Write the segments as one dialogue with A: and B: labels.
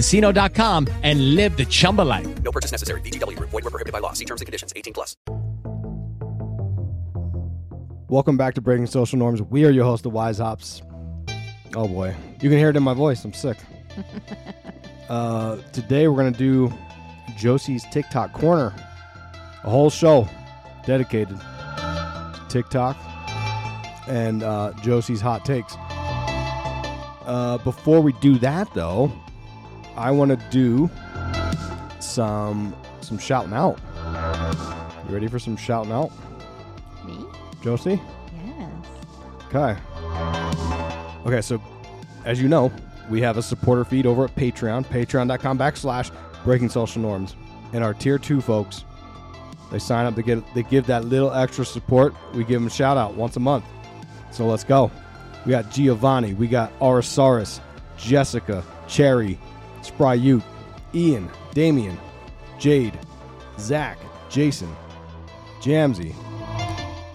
A: ChumbaCasino.com and live the Chumba life.
B: No purchase necessary. VGW. Void were prohibited by law. See terms and conditions. 18 plus.
C: Welcome back to Breaking Social Norms. We are your host, the Weishaupts. Oh boy, you can hear it in my voice. I'm sick. uh, today we're gonna do Josie's TikTok corner, a whole show dedicated to TikTok and uh, Josie's hot takes. Uh, before we do that, though, I want to do some some shouting out. You ready for some shouting out?
D: Me?
C: Josie?
D: Yes.
C: Okay. Okay, so as you know, we have a supporter feed over at Patreon, patreon.com backslash breaking social norms. And our tier two folks, they sign up to get they give that little extra support. We give them a shout out once a month. So let's go. We got Giovanni, we got Arasaurus, Jessica, Cherry, Spryute, Ian, Damien, Jade, Zach, Jason, Jamsey.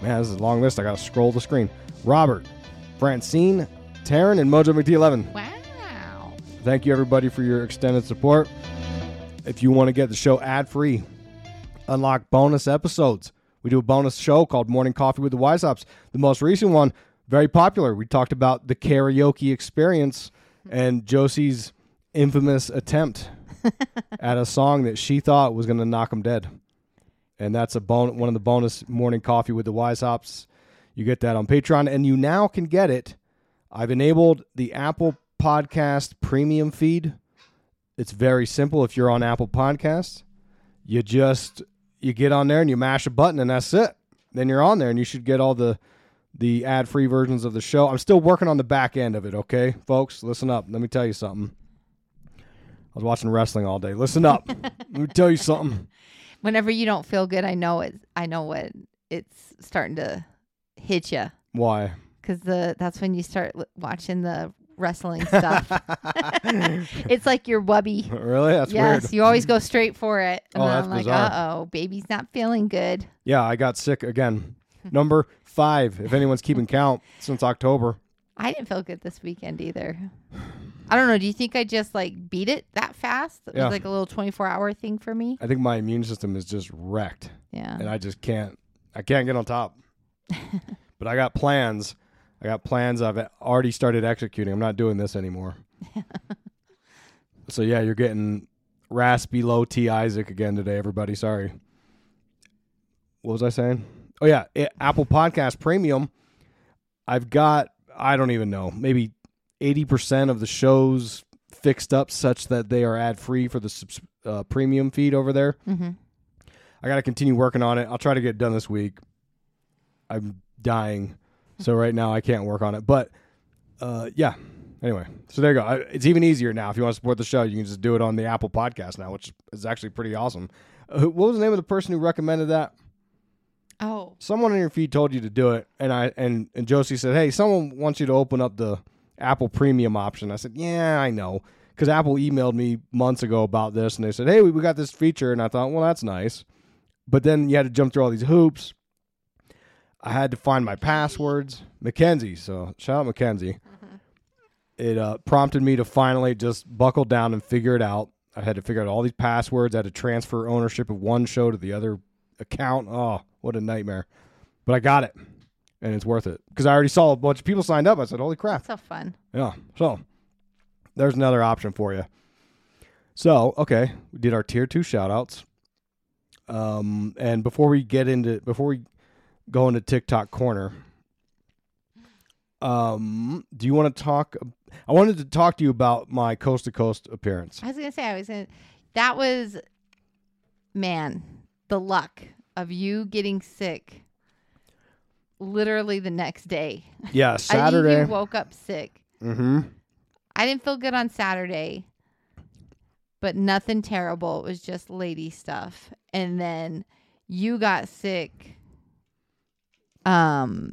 C: Man, this is a long list. I gotta scroll the screen. Robert, Francine, Taryn, and Mojo McD11.
D: Wow.
C: Thank you everybody for your extended support. If you want to get the show ad free, unlock bonus episodes. We do a bonus show called Morning Coffee with the Weishaupts. The most recent one, very popular. We talked about the karaoke experience and Josie's infamous attempt at a song that she thought was going to knock him dead. And that's a bon- one of the bonus Morning Coffee with the Weishaupts. You get that on Patreon, and you now can get it. I've enabled the Apple Podcast Premium feed. It's very simple. If you're on Apple Podcasts, you just you get on there and you mash a button and that's it. Then you're on there and you should get all the the ad free versions of the show. I'm still working on the back end of it, okay, folks? Listen up. Let me tell you something. I was watching wrestling all day. Listen up. Let me tell you something.
D: Whenever you don't feel good, I know it. I know what it's starting to hit you
C: Why?
D: because the that's when you start l- watching the wrestling stuff. it's like your wubby.
C: Really? That's
D: yes,
C: weird.
D: you always go straight for it. And
C: Oh,
D: then
C: that's
D: I'm like, uh oh, baby's not feeling good.
C: Yeah, I got sick again. Number five, if anyone's keeping count, since October.
D: I didn't feel good this weekend either. I don't know. Do you think I just like beat it that fast? It
C: Yeah.
D: was like a little 24 hour thing for me.
C: I think my immune system is just wrecked.
D: Yeah.
C: and I just can't. I can't get on top. but I got plans. I got plans. I've already started executing. I'm not doing this anymore. so yeah, you're getting raspy low T Isaac again today. Everybody, sorry. What was I saying? Oh yeah, it, Apple Podcast Premium. I've got I don't even know maybe eighty percent of the shows fixed up such that they are ad free for the subs- uh, premium feed over there.
D: hmm
C: I got to continue working on it. I'll try to get it done this week. I'm dying, so right now I can't work on it. But uh, yeah. Anyway, so there you go. I, it's even easier now. If you want to support the show, you can just do it on the Apple Podcast now, which is actually pretty awesome. Uh, what was the name of the person who recommended that?
D: Oh,
C: Someone in your feed told you to do it, and I and and Josie said, "Hey, someone wants you to open up the Apple Premium option." I said, "Yeah, I know." Because Apple emailed me months ago about this, and they said, "Hey, we, we got this feature," and I thought, "Well, that's nice." But then you had to jump through all these hoops. I had to find my passwords. Mackenzie, so shout out Mackenzie. It uh, prompted me to finally just buckle down and figure it out. I had to figure out all these passwords. I had to transfer ownership of one show to the other account. Oh, what a nightmare! But I got it, and it's worth it because I already saw a bunch of people signed up. I said, "Holy crap!"
D: That's so fun.
C: Yeah. So there's another option for you. So, okay, we did our tier two shout outs. Um, and before we get into before we go into TikTok corner, um, do you want to talk? I wanted to talk to you about my coast to coast appearance.
D: I was gonna say I was gonna. That was, man, the luck of you getting sick. Literally the next day.
C: Yeah, Saturday.
D: you woke up sick.
C: mm-hmm.
D: I didn't feel good on Saturday, but nothing terrible. It was just lady stuff. And then you got sick um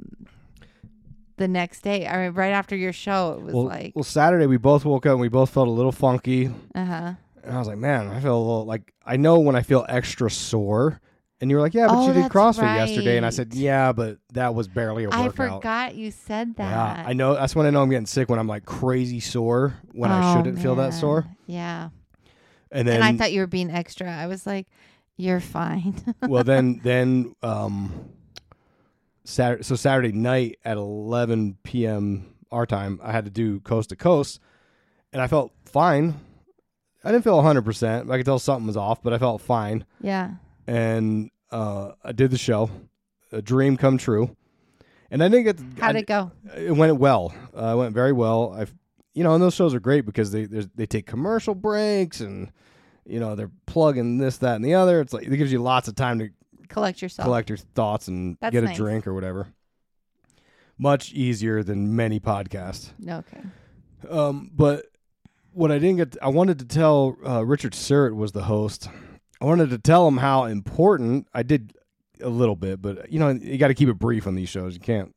D: the next day. I mean right after your show it was
C: Well,
D: like
C: well, Saturday we both woke up and we both felt a little funky.
D: uh-huh.
C: And I was like, man, I feel a little like I know when I feel extra sore. And you were like, yeah, but
D: Oh,
C: you did CrossFit yesterday. And I said, yeah, but that was barely a workout.
D: I forgot you said that.
C: Yeah, I know. That's when I know I'm getting sick when I'm like crazy sore when I
D: Oh,
C: shouldn't feel that sore.
D: Yeah.
C: And then,
D: and I thought you were being extra. I was like, you're fine.
C: well, then, then, um, Saturday. So Saturday night at 11 p.m. our time, I had to do coast to coast, and I felt fine. I didn't feel 100. percent I could tell something was off, but I felt fine.
D: yeah.
C: And uh, I did the show, a dream come true. And I didn't get. To,
D: How'd
C: I-
D: it go?
C: it went well. Uh, it went very well. I, you know, and those shows are great because they they take commercial breaks and you know they're plugging this, that, and the other. It's like it gives you lots of time to
D: Collect yourself.
C: collect your thoughts and
D: That's
C: get a
D: nice.
C: drink or whatever. Much easier than many podcasts.
D: Okay.
C: Um, but what I didn't get, I wanted to tell uh, Richard Syrett was the host. I wanted to tell him how important I did a little bit, but you know, you got to keep it brief on these shows. You can't.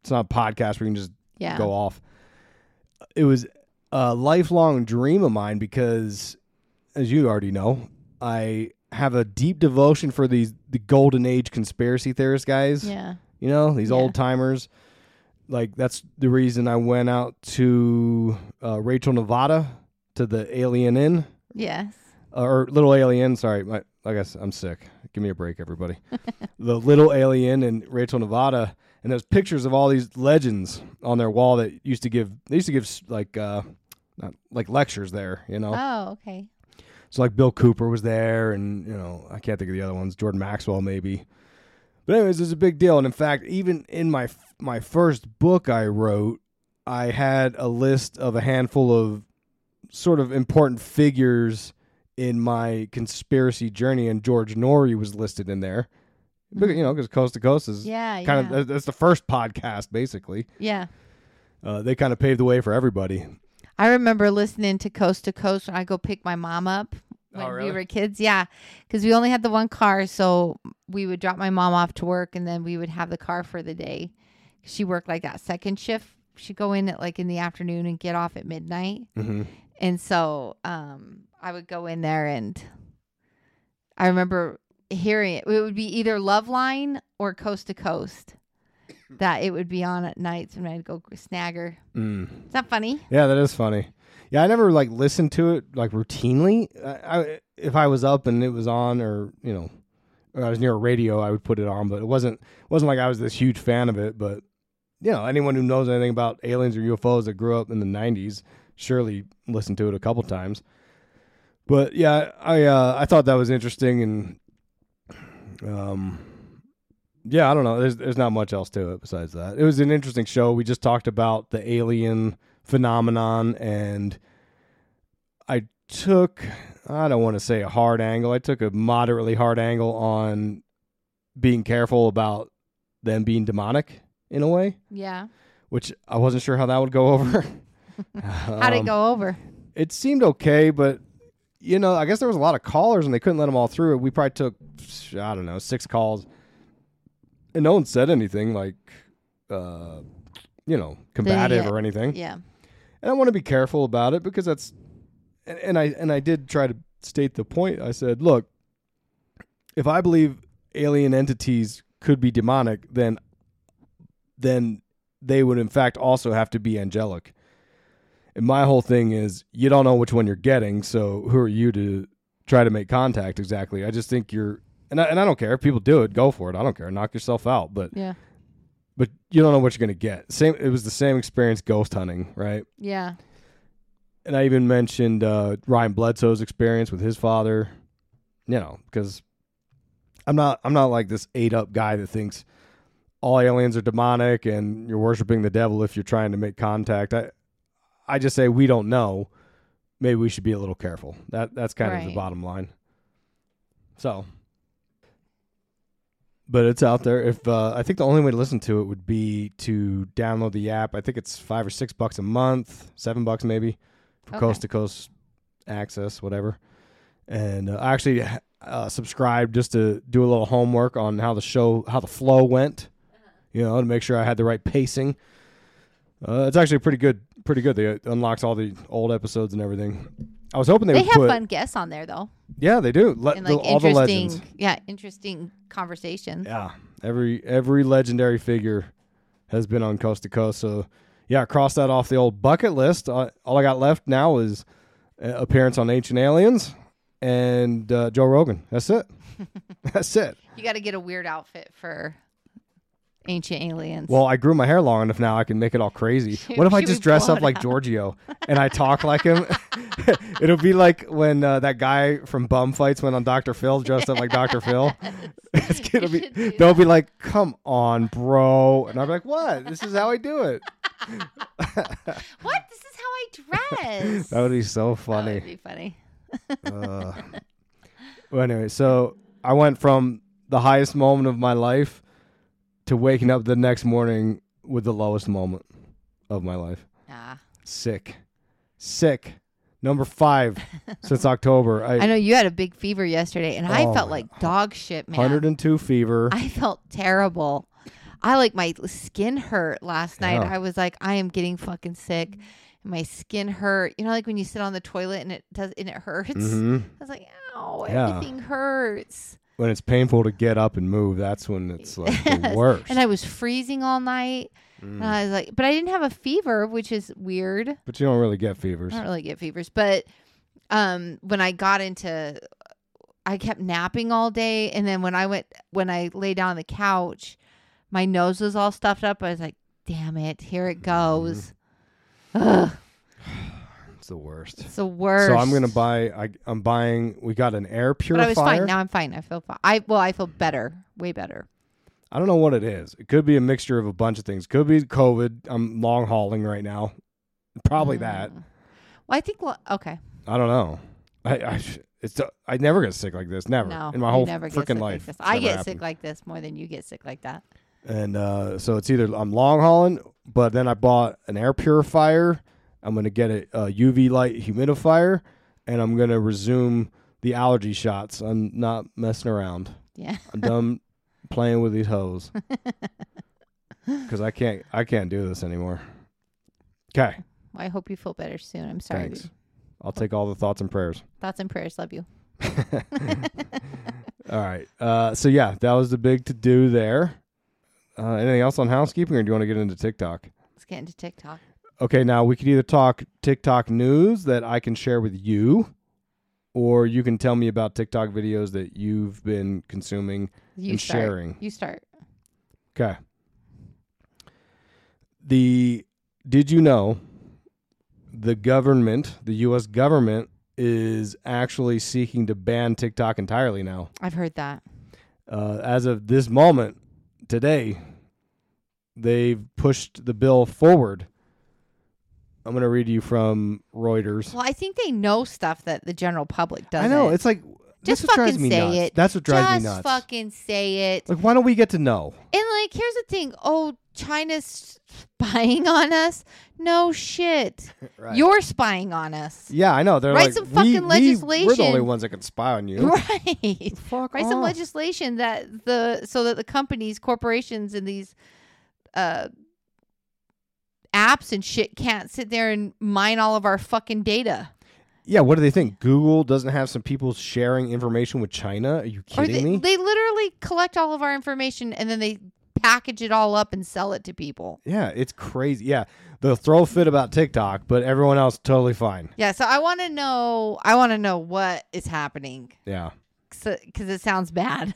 C: It's not a podcast where you can just
D: Yeah.
C: go off. It was a lifelong dream of mine because, as you already know, I have a deep devotion for these the golden age conspiracy theorist guys.
D: Yeah.
C: You know, these
D: Yeah.
C: old timers. Like that's the reason I went out to uh, Rachel, Nevada, to the Alien Inn
D: Yes.
C: Or Little Alien. Sorry, my, I guess I'm sick. Give me a break, everybody. the Little Alien and Rachel, Nevada, and there's pictures of all these legends on their wall that used to give. They used to give like uh, not, like lectures there. You know,
D: Oh, okay.
C: so like Bill Cooper was there, and you know I can't think of the other ones. Jordan Maxwell maybe. But anyways, it's a big deal, and in fact, even in my f- my first book I wrote, I had a list of a handful of sort of important figures in my conspiracy journey, and George Noory was listed in there. But, You know, because Coast to Coast is
D: Yeah.
C: kind
D: yeah.
C: of that's the first podcast basically.
D: yeah.
C: Uh, they kind of paved the way for everybody.
D: I remember listening to Coast to Coast when I go pick my mom up when
C: Oh, really?
D: we were kids. Yeah, because we only had the one car, so we would drop my mom off to work, and then we would have the car for the day. She worked like that second shift. She'd go in at like in the afternoon and get off at midnight,
C: hmm
D: and so um, I would go in there, and I remember hearing it. It would be either Loveline or Coast to Coast that it would be on at nights when I'd go snagger.
C: Mm.
D: Is that funny?
C: Yeah, that is funny. Yeah, I never like listened to it like routinely. I, I if I was up and it was on, or you know, or I was near a radio, I would put it on. But it wasn't wasn't like I was this huge fan of it. But you know, anyone who knows anything about aliens or UFOs that grew up in the '90s surely listened to it a couple times. But yeah, I uh, I thought that was interesting, and um, yeah, I don't know. There's there's not much else to it besides that. It was an interesting show. We just talked about the alien phenomenon and I took I don't want to say a hard angle. I took a moderately hard angle on being careful about them being demonic in a way,
D: Yeah.
C: which I wasn't sure how that would go over.
D: How'd it
C: Um,
D: go over?
C: It seemed okay, but you know, I guess there was a lot of callers and they couldn't let them all through. We probably took I don't know, six calls. And no one said anything like uh you know, combative or anything
D: Yeah.
C: and I want to be careful about it because that's and, and I and I did try to state the point. I said, look, if I believe alien entities could be demonic, then then they would in fact also have to be angelic. And my whole thing is you don't know which one you're getting, so who are you to try to make contact exactly? I just think you're and I, and I don't care if people do it, go for it. I don't care. Knock yourself out, but
D: Yeah.
C: but you don't know what you're going to get. Same it was the same experience ghost hunting, right?
D: Yeah.
C: and I even mentioned uh, Ryan Bledsoe's experience with his father. You know, because I'm not I'm not like this ate up guy that thinks all aliens are demonic and you're worshiping the devil if you're trying to make contact. I I just say we don't know. Maybe we should be a little careful. That that's kind of the bottom line. So, but it's out there. If uh, I think the only way to listen to it would be to download the app. I think it's five or six bucks a month, seven bucks maybe, for
D: Okay.
C: coast to coast access, whatever. And uh, I actually uh, subscribed just to do a little homework on how the show, how the flow went. You know, to make sure I had the right pacing. Uh, it's actually pretty good. Pretty good. They it unlocks all the old episodes and everything. I was hoping they,
D: They
C: would
D: have
C: put.
D: fun guests on there though,
C: Yeah, they do. Le-
D: and
C: the-
D: like
C: all the
D: interesting,
C: legends.
D: yeah, interesting conversations.
C: Yeah, every every legendary figure has been on coast to coast. So yeah, cross that off the old bucket list. Uh, all I got left now is uh, appearance on Ancient Aliens and uh, Joe Rogan. That's it. That's it.
D: You got to get a weird outfit for ancient aliens.
C: Well, I grew my hair long enough now. I can make it all crazy. What if I just dress up like? Giorgio and I talk like him? It'll be like when uh, that guy from Bumfights went on Dr. Phil dressed up like Dr. Phil. It's gonna be. They'll be like, "Come on, bro," and I'll be like, "What? This is how I do it."
D: what? This is how I dress.
C: That would be so funny.
D: That would be funny.
C: Uh, well, anyway, so I went from the highest moment of my life to waking up the next morning with the lowest moment of my life.
D: Ah.
C: Sick, sick. Number five since October. I,
D: I know you had a big fever yesterday, and I
C: Oh
D: felt
C: my-
D: like dog shit, man.
C: 102 fever.
D: I felt terrible. I like my skin hurt last night.
C: Yeah.
D: I was like, I am getting fucking sick. And my skin hurt. You know, like when you sit on the toilet and it does and it hurts.
C: Mhm.
D: I was like, ow,
C: Yeah.
D: everything hurts.
C: When it's painful to get up and move, that's when it's like the worst.
D: And I was freezing all night. And I was like, but I didn't have a fever, which is weird.
C: but you don't really get fevers.
D: I don't really get fevers, but um, when I got into, I kept napping all day, and then when I went, when I lay down on the couch, my nose was all stuffed up. I was like, "Damn it, here it goes." Ugh,
C: It's the worst.
D: it's the worst.
C: So I'm gonna buy. I, I'm buying. We got an air
D: But
C: purifier.
D: I was fine. Now I'm fine. I feel fine. I well, I feel better, way better.
C: I don't know what it is. It could be a mixture of a bunch of things. Could be COVID. I'm long hauling right now. Probably that.
D: Mm. Well, I think. Well, okay.
C: I don't know. I, I it's I never get sick like this. Never
D: No,
C: in my
D: you
C: whole
D: never get
C: freaking
D: sick
C: life.
D: Like this.
C: It's
D: I
C: never
D: get
C: happened.
D: sick like this more than you get sick like that.
C: And uh, so it's either I'm long hauling, but then I bought an air purifier. I'm gonna get a, a UV light humidifier, and I'm gonna resume the allergy shots. I'm not messing around.
D: Yeah.
C: I'm done playing with these hoes because I can't. I can't do this anymore. Okay,
D: Well, I hope you feel better soon. I'm sorry.
C: thanks. I'll take all the thoughts and prayers.
D: Thoughts and prayers. Love you.
C: All right. Uh, so yeah, that was the big to do there. Uh, anything else on housekeeping, or do you want to get into TikTok?
D: Let's get into TikTok.
C: Okay, now we could either talk TikTok news that I can share with you, or you can tell me about TikTok videos that you've been consuming
D: You
C: and
D: start.
C: sharing.
D: You start.
C: Okay. The did you know the government, the US government is actually seeking to ban TikTok entirely now.
D: I've heard that.
C: Uh, as of this moment today, they've pushed the bill forward. I'm going to read you from Reuters.
D: Well, I think they know stuff that the general public doesn't.
C: I know it's like
D: Just
C: what drives
D: fucking
C: me
D: say
C: nuts.
D: it.
C: That's what drives
D: Just
C: me nuts.
D: Just fucking say it.
C: Like, why don't we get to know?
D: And like, here's the thing. Oh, China's spying on us. No shit.
C: Right.
D: You're spying on us.
C: Yeah, I know. They're
D: Write
C: like,
D: some
C: we-
D: fucking
C: we- We're the only ones that can spy on you.
D: Right.
C: Fuck
D: Write some legislation that the so that the companies, corporations, and these uh apps and shit can't sit there and mine all of our fucking data.
C: Yeah, what do they think? Google doesn't have some people sharing information with China? Are you kidding
D: they,
C: me?
D: they literally collect all of our information and then they package it all up and sell it to people.
C: yeah, it's crazy. Yeah, they'll throw fit about TikTok, but everyone else totally fine.
D: Yeah, so I want to know. I want to know what is happening
C: Yeah.
D: because it sounds bad.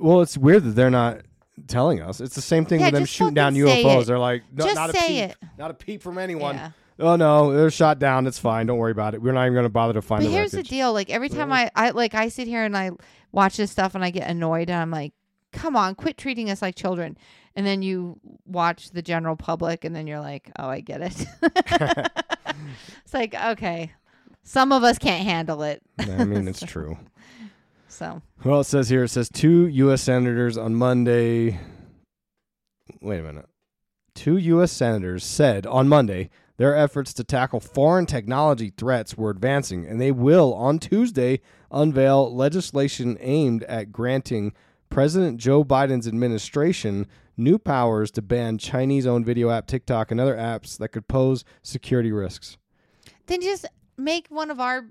C: Well, it's weird that they're not telling us. It's the same thing
D: Yeah,
C: with them shooting down UFOs. They're like, no,
D: Just
C: not a
D: say
C: peep.
D: it.
C: Not a peep from anyone.
D: Yeah.
C: Oh no, they're shot down. It's fine. Don't worry about it. We're not even going to bother to find
D: But
C: the
D: here's
C: wreckage.
D: the deal: like every time I, I like I sit here and I watch this stuff and I get annoyed and I'm like, come on, quit treating us like children. And then you watch the general public and then you're like, oh, I get it. it's like, okay, some of us can't handle it.
C: I mean, it's true.
D: So,
C: Well, it says here, it says two U.S. senators on Monday. Wait a minute. Two U.S. senators said on Monday their efforts to tackle foreign technology threats were advancing, and they will, on Tuesday, unveil legislation aimed at granting President Joe Biden's administration new powers to ban Chinese owned video app TikTok and other apps that could pose security risks.
D: then just make one of our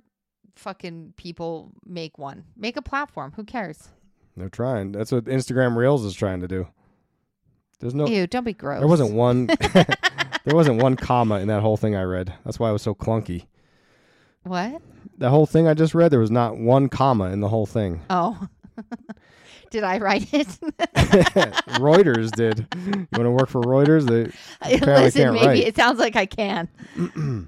D: fucking people make one. Make a platform. Who cares?
C: They're trying. That's what Instagram Reels is trying to do. There's no
D: Ew, don't be gross.
C: There wasn't one. there wasn't one comma in that whole thing I read. That's why it was so clunky.
D: What?
C: The whole thing I just read, there was not one comma in the whole thing.
D: Oh. Did I write it?
C: Reuters did. You want to work for Reuters? They apparently
D: Listen,
C: can't
D: maybe
C: write.
D: it sounds like I can.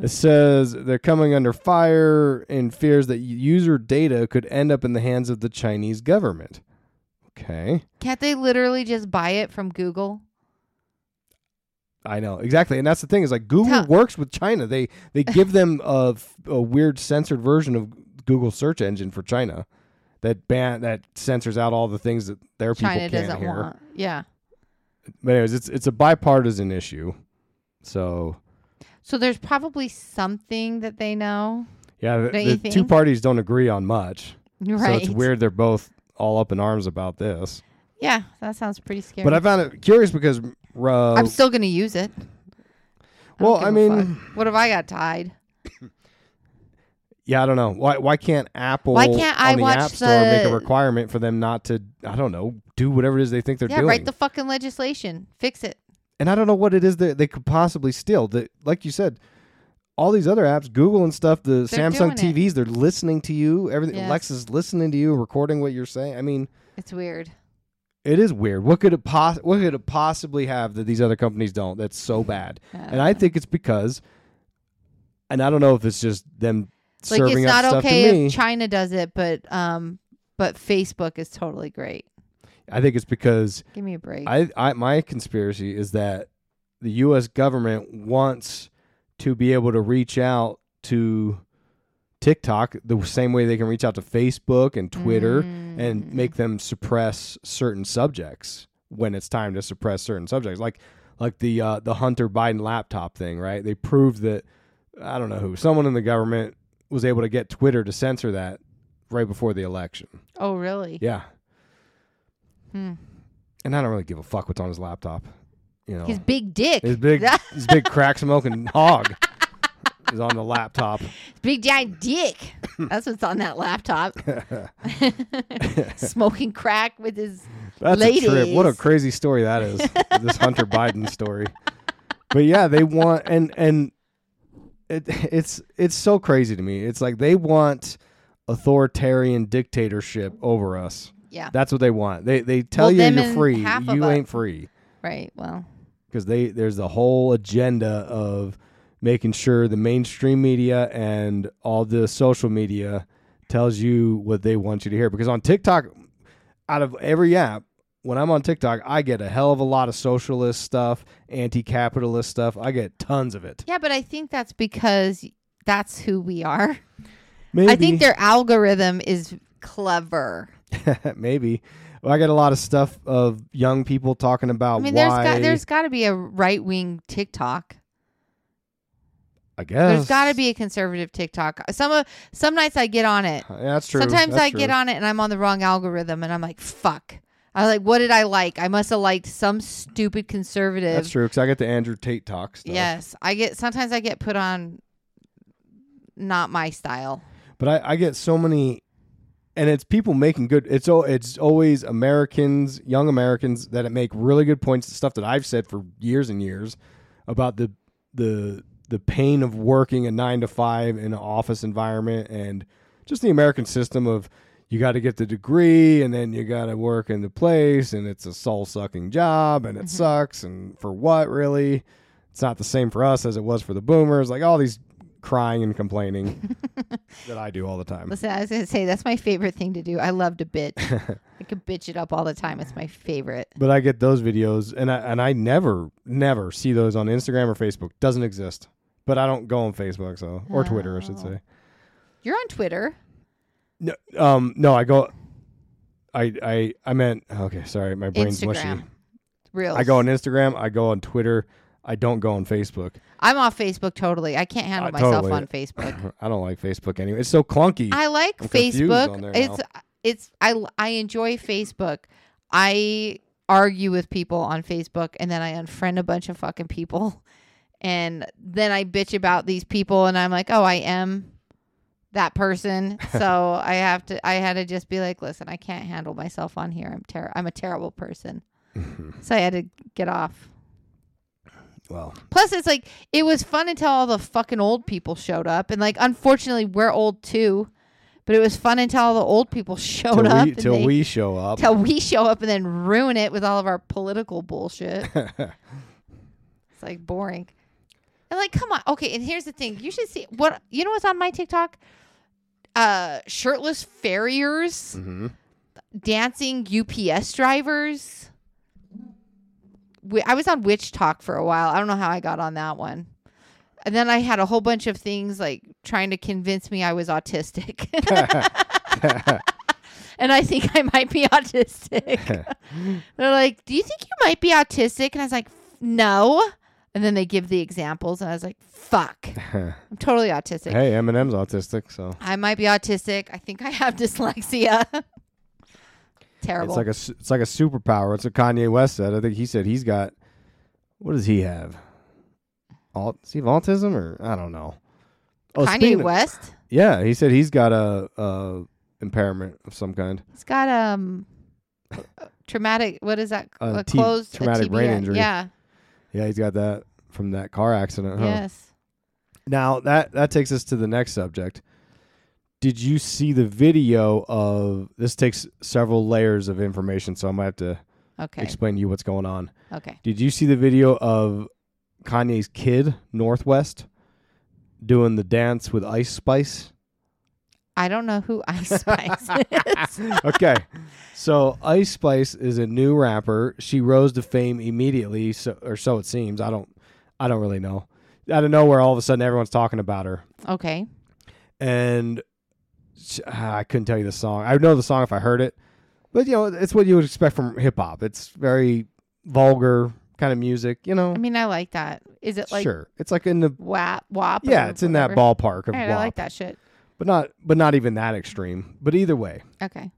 C: It says they're coming under fire and fears that user data could end up in the hands of the Chinese government. Okay.
D: Can't they literally just buy it from Google?
C: I know exactly, and that's the thing is like Google
D: Tell-
C: works with China. They they give them a, a weird censored version of Google search engine for China that ban that censors out all the things that their people can't
D: doesn't
C: hear.
D: want. Yeah.
C: But anyways, it's it's a bipartisan issue. So
D: So there's probably something that they know.
C: yeah, the,
D: Don't you
C: the two
D: think?
C: parties don't agree on much.
D: Right.
C: So it's weird they're both all up in arms about this.
D: Yeah, that sounds pretty scary.
C: But I found it curious because uh,
D: I'm still gonna use it. I don't
C: Well,
D: give
C: I
D: a
C: mean-
D: fuck. what have I got tied?
C: Yeah, I don't know. Why why can't Apple
D: Why can't I
C: on the
D: watch
C: App Store make a requirement for them not to I don't know, do whatever it is they think they're
D: yeah,
C: doing?
D: write the fucking legislation. Fix it.
C: and I don't know what it is that they could possibly steal. That like you said, all these other apps, Google and stuff, the
D: They're
C: Samsung
D: it.
C: TVs, they're listening to you. Everything
D: Yes.
C: Alexa's listening to you, recording what you're saying. I mean,
D: It's weird.
C: it is weird. What could it pos- what could it possibly have that these other companies don't that's so bad? And I think it's because and I don't know if it's just them
D: Like it's not okay if China does it, but um, but Facebook is totally great.
C: I think it's because
D: Give me a break.
C: I, I my conspiracy is that the U.S. government wants to be able to reach out to TikTok the same way they can reach out to Facebook and Twitter
D: Mm.
C: and make them suppress certain subjects when it's time to suppress certain subjects, like like the uh, the Hunter Biden laptop thing, right? They proved that I don't know who someone in the government was able to get Twitter to censor that right before the election.
D: oh, really?
C: Yeah,
D: Hmm.
C: and I don't really give a fuck what's on his laptop. You know,
D: His big dick.
C: his big, his big crack smoking hog is on the laptop.
D: big giant dick. That's what's on that laptop. Smoking crack with his.
C: That's a trip. What a crazy story that is. this Hunter Biden story. But yeah, they want and and it, it's it's so crazy to me. It's like they want authoritarian dictatorship over us.
D: Yeah.
C: That's what they want. They they tell
D: Well,
C: you you're free. You
D: us.
C: ain't free
D: Right. Well.
C: because they there's a whole agenda of making sure the mainstream media and all the social media tells you what they want you to hear because on TikTok out of every app when I'm on TikTok I get a hell of a lot of socialist stuff anti-capitalist stuff I get tons of it
D: Yeah, but I think that's because that's who we are.
C: maybe
D: I think their algorithm is clever.
C: maybe well, I get a lot of stuff of young people talking about
D: I mean, there's got there's got to be a right wing TikTok.
C: I guess
D: There's got to be a conservative TikTok. Some of some nights I get on it.
C: Yeah, that's true
D: Sometimes
C: That's
D: I get on it and I'm on the wrong algorithm and I'm like, fuck. I was like, what did I like? I must have liked some stupid conservative.
C: that's true because I get the Andrew Tate talk stuff
D: Yes, I get. Sometimes I get put on. Not my style.
C: but I, I get so many and it's people making good it's al- it's always americans young americans that make really good points stuff that i've said for years and years about the the the pain of working a nine to five in an office environment and just the american system of you got to get the degree and then you got to work in the place and it's a soul sucking job and it mm-hmm. sucks and for what really it's not the same for us as it was for the boomers like all these crying and complaining that I do all the time.
D: Listen, I was gonna say that's my favorite thing to do. I love to bitch. I could bitch it up all the time. It's my favorite.
C: But I get those videos, and I and I never never see those on Instagram or Facebook. Doesn't exist. But I don't go on Facebook, so or Twitter, I should oh. say.
D: You're on Twitter.
C: No, um, no, I go. I I I meant okay. Sorry, my brain's
D: Instagram.
C: mushy.
D: Real.
C: I go on Instagram. I go on Twitter. I don't go on Facebook.
D: I'm off Facebook totally. I can't handle
C: Uh,
D: myself
C: totally.
D: on Facebook.
C: I don't like Facebook anyway. It's so clunky.
D: I like
C: I'm confused on
D: Facebook. It's it's I I enjoy Facebook. I argue with people on Facebook and then I unfriend a bunch of fucking people. And then I bitch about these people and I'm like, "Oh, I am that person." so I have to I had to just be like, "Listen, I can't handle myself on here. I'm ter- I'm a terrible person." so I had to get off.
C: well,
D: Plus, it's like it was fun until all the fucking old people showed up, and like unfortunately, we're old too. But it was fun until all the old people showed
C: till
D: up.
C: till we show up.
D: till we show up and then ruin it with all of our political bullshit. it's like boring. And like, come on. Okay, and here's the thing: you should see what you know. What's on my TikTok? Uh, shirtless farriers
C: Mhm.
D: dancing UPS drivers. We- I was on WitchTok for a while. I don't know how I got on that one. And then I had a whole bunch of things like trying to convince me I was autistic. and I think I might be autistic. They're like, "Do you think you might be autistic?" And I was like, "No." And then they give the examples, and I was like, "Fuck, I'm totally autistic.
C: hey, Eminem's autistic, so
D: I might be autistic. I think I have dyslexia." Terrible.
C: it's like a it's like a superpower. It's what Kanye West said. I think he said he's got. What does he have? Alt, does he have autism or I don't know. Oh,
D: Kanye
C: of-
D: West.
C: yeah, he said he's got a, a impairment of some kind.
D: He's got um traumatic. What is that?
C: Uh,
D: a
C: T-
D: closed a
C: traumatic brain injury.
D: Yeah.
C: Yeah, he's got that from that car accident. Huh?
D: Yes.
C: Now that that takes us to the next subject. Did you see the video of this? Takes several layers of information, so I might have to
D: Okay.
C: explain to you what's going on.
D: okay.
C: Did you see the video of Kanye's kid North West doing the dance with Ice Spice?
D: I don't know who Ice Spice is.
C: okay. So Ice Spice is a new rapper. She rose to fame immediately, so or so it seems. I don't I don't really know. Out of nowhere all of a sudden everyone's talking about her.
D: okay.
C: And sh- ah, I couldn't tell you the song. I would know the song if I heard it. But you know, it's what you would expect from hip hop. It's very vulgar kind of music, you know.
D: I mean, I like that. Is it like
C: sure. It's like in the
D: WAP? WAP?
C: Yeah, it's in that ballpark of
D: right, I like that shit.
C: But not but not even that extreme. But either way,
D: Okay.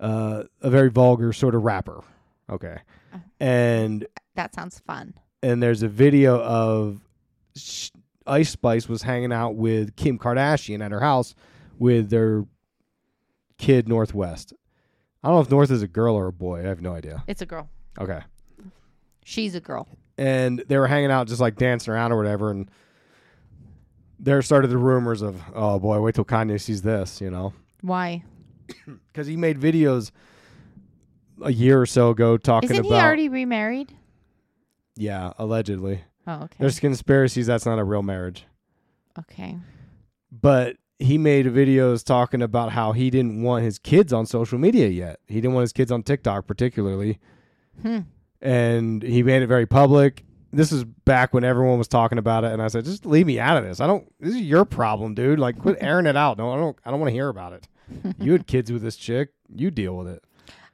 C: uh, a very vulgar sort of rapper. Okay.
D: Uh.
C: And
D: That sounds fun.
C: and there's a video of sh- Ice Spice was hanging out with Kim Kardashian at her house with their kid North West. I don't know if North is a girl or a boy. I have no idea.
D: It's a girl.
C: Okay.
D: She's a girl.
C: And they were hanging out just like dancing around or whatever and there started the rumors of, oh boy, wait till Kanye sees this, you know.
D: Why?
C: Because he made videos a year or so ago talking
D: Isn't
C: about
D: he already remarried?
C: Yeah, allegedly.
D: Oh, okay.
C: There's conspiracies that's not a real marriage.
D: okay.
C: but he made videos talking about how he didn't want his kids on social media yet. He didn't want his kids on TikTok, particularly.
D: Hmm.
C: And he made it very public. This is back when everyone was talking about it, and I said, "Just leave me out of this. I don't. This is your problem, dude. Like, quit airing it out. No, I don't. I don't want to hear about it. you had kids with this chick. You deal with it.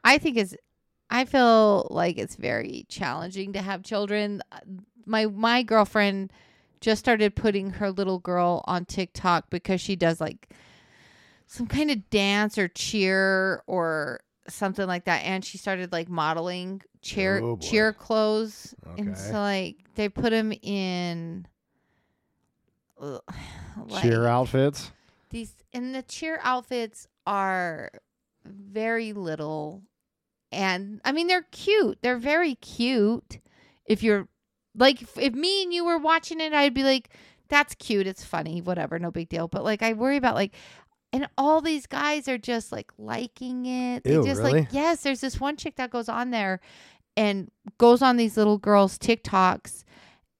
D: I think it's I feel like it's very challenging to have children. My my girlfriend just started putting her little girl on TikTok because she does like some kind of dance or cheer or something like that and she started like modeling cheer
C: Oh,
D: cheer clothes and so like they put him in like,
C: Cheer outfits.
D: these and the cheer outfits are very little and i mean they're cute. They're very cute. If you're like if, if me and you were watching it i'd be like that's cute. It's funny. Whatever. No big deal. But like i worry about like and all these guys are just like liking it they
C: Ew,
D: just
C: really?
D: like yes there's this one chick that goes on there and goes on these little girls tiktoks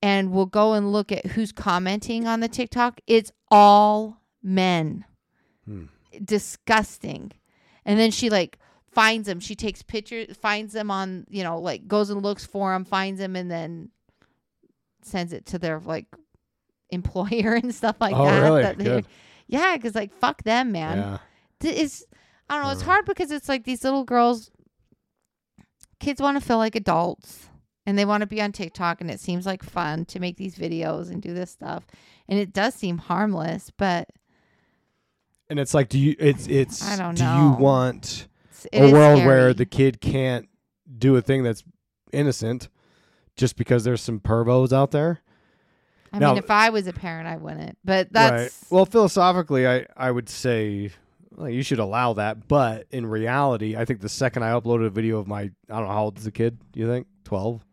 D: and will go and look at who's commenting on the TikTok. It's all men.
C: Hmm.
D: Disgusting. And then she like finds them. She takes pictures, finds them on, you know, like goes and looks for them, finds them, and then sends it to their like employer and stuff like
C: Oh,
D: that.
C: really?
D: that. Yeah, because like fuck them, man.
C: Yeah.
D: Th- It's I don't know. It's
C: Uh.
D: hard because it's like these little girls, kids want to feel like adults, and they want to be on TikTok, and it seems like fun to make these videos and do this stuff, and it does seem harmless, but
C: And it's like, do you? It's it's.
D: I don't
C: do you want
D: it's, it
C: a
D: is
C: world
D: scary.
C: where the kid can't do a thing that's innocent just because there's some pervos out there?
D: I
C: now-
D: mean, if I was a parent, I wouldn't. But that's
C: right. Well, philosophically, I I would say well, you should allow that, but in reality, I think the second I uploaded a video of my I don't know how old is the kid. Do you think twelve?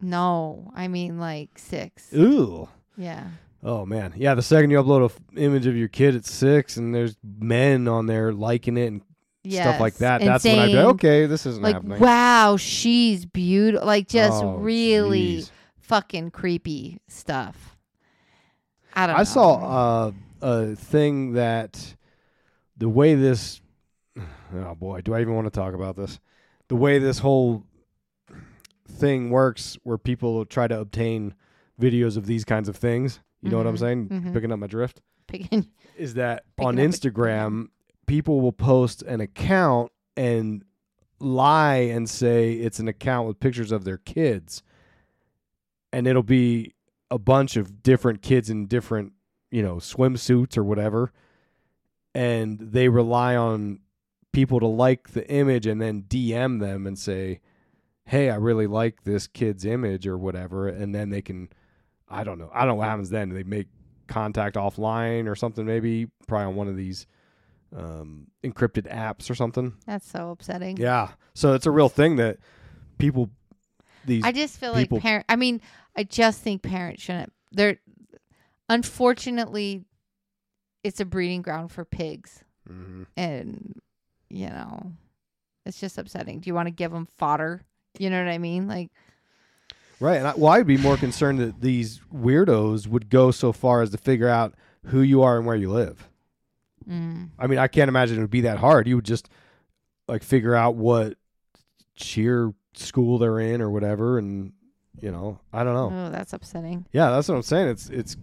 D: no. I mean, like six.
C: Ooh.
D: Yeah.
C: Oh man, yeah. The second you upload a f- image of your kid at six, and there's men on there liking it and stuff like that,
D: And
C: that's when I'd be okay, this isn't
D: Like,
C: happening.
D: wow, she's beautiful. Like, just
C: Oh,
D: really
C: jeez.
D: fucking creepy stuff. I don't know.
C: I saw uh, a thing that the way this. Oh boy, do I even want to talk about this? The way this whole thing works, where people try to obtain videos of these kinds of things. You know what I'm
D: Mhm,
C: saying?
D: mhm.
C: Picking up my drift.
D: Picking-
C: is that
D: Picking
C: on
D: up a-
C: Instagram, people will post an account and lie and say it's an account with pictures of their kids. And it'll be a bunch of different kids in different, you know, swimsuits or whatever. And they rely on people to like the image and then DM them and say, Hey, I really like this kid's image or whatever. And then they can, I don't know. I don't know what happens then. They make contact offline or something, maybe probably on one of these um, encrypted apps or something.
D: That's so upsetting.
C: Yeah. So it's a real thing that people, these,
D: I just feel
C: people-
D: like parent. I mean, I just think parents shouldn't. They're unfortunately, it's a breeding ground for pigs,
C: Mhm.
D: and you know, it's just upsetting. Do you want to give them fodder? You know what I mean? Like,
C: right. And I, well, I'd be more concerned that these weirdos would go so far as to figure out who you are and where you live.
D: mm,
C: I mean, I can't imagine it would be that hard. You would just like figure out what cheer school they're in or whatever, and you know, I don't know.
D: oh, that's upsetting.
C: Yeah, that's what I'm saying. It's it's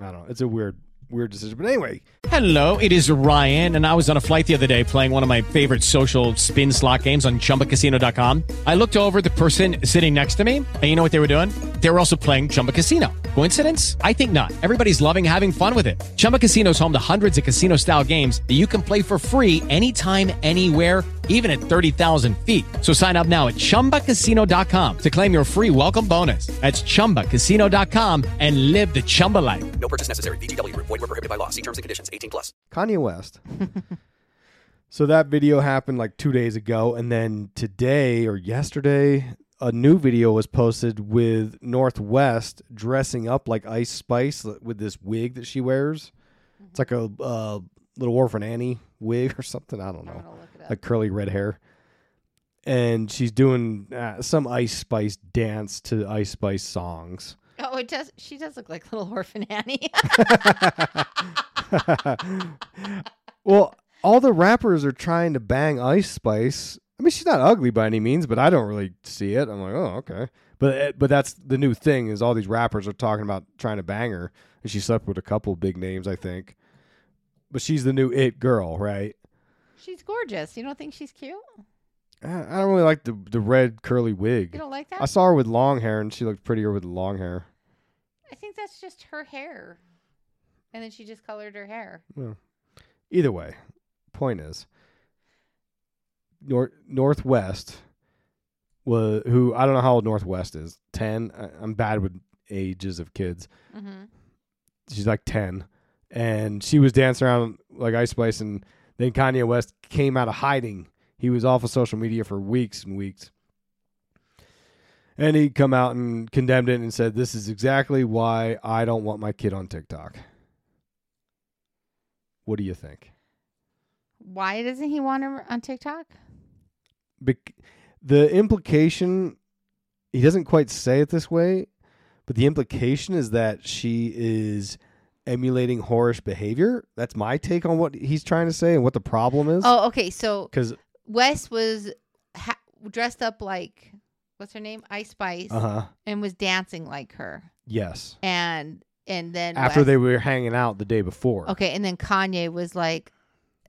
C: I don't know. It's a weird weird decision. But anyway,
A: Hello, it is Ryan, and I was on a flight the other day playing one of my favorite social spin slot games on chumbacasino.com. I looked over the person sitting next to me, and you know what they were doing? They were also playing Chumba Casino. Coincidence? I think not. Everybody's loving having fun with it. Chumba Casino is home to hundreds of casino style games that you can play for free anytime, anywhere, even at 30,000 feet. So sign up now at chumbacasino.com to claim your free welcome bonus. That's chumbacasino.com and live the Chumba life.
E: No purchase necessary. VGW Group. Void were prohibited by law. See terms and conditions. 18 plus.
C: Kanye West. so that video happened like two days ago, and then today or yesterday, a new video was posted with North West dressing up like Ice Spice with this wig that she wears. It's like a uh, little orphan Annie wig or something. I don't know,
D: gonna look it up.
C: like curly red hair. And she's doing uh, some Ice Spice dance to Ice Spice songs.
D: Oh, it does. She does look like little orphan Annie.
C: well, all the rappers are trying to bang Ice Spice. I mean, she's not ugly by any means, but I don't really see it. I'm like, oh, okay. But eh, but that's the new thing is all these rappers are talking about trying to bang her, and she slept with a couple big names, I think. But she's the new it girl, right?
D: she's gorgeous. You don't think she's cute?
C: I I don't really like the the red curly wig.
D: You don't like that?
C: I saw her with long hair, and she looked prettier with long hair.
D: I think that's just her hair. And then she just colored her hair.
C: Either way, point is, North Northwest was who I don't know how old North West is. Ten. I, I'm bad with ages of kids.
D: Mm-hmm.
C: She's like ten, and she was dancing around like Ice Spice, and then Kanye West came out of hiding. He was off of social media for weeks and weeks. And he come out and condemned it and said, "This is exactly why I don't want my kid on TikTok." What do you think?
D: Why doesn't he want her on TikTok?
C: bec- the implication he doesn't quite say it this way but the implication is that she is emulating whorish behavior. That's my take on what he's trying to say and what the problem is.
D: Oh, okay. So
C: Because
D: Wes was ha- dressed up like what's her name, Ice Spice,
C: uh huh,
D: and was dancing like her,
C: yes.
D: and and then
C: After
D: Wes-
C: they were hanging out the day before.
D: okay, and then Kanye was like,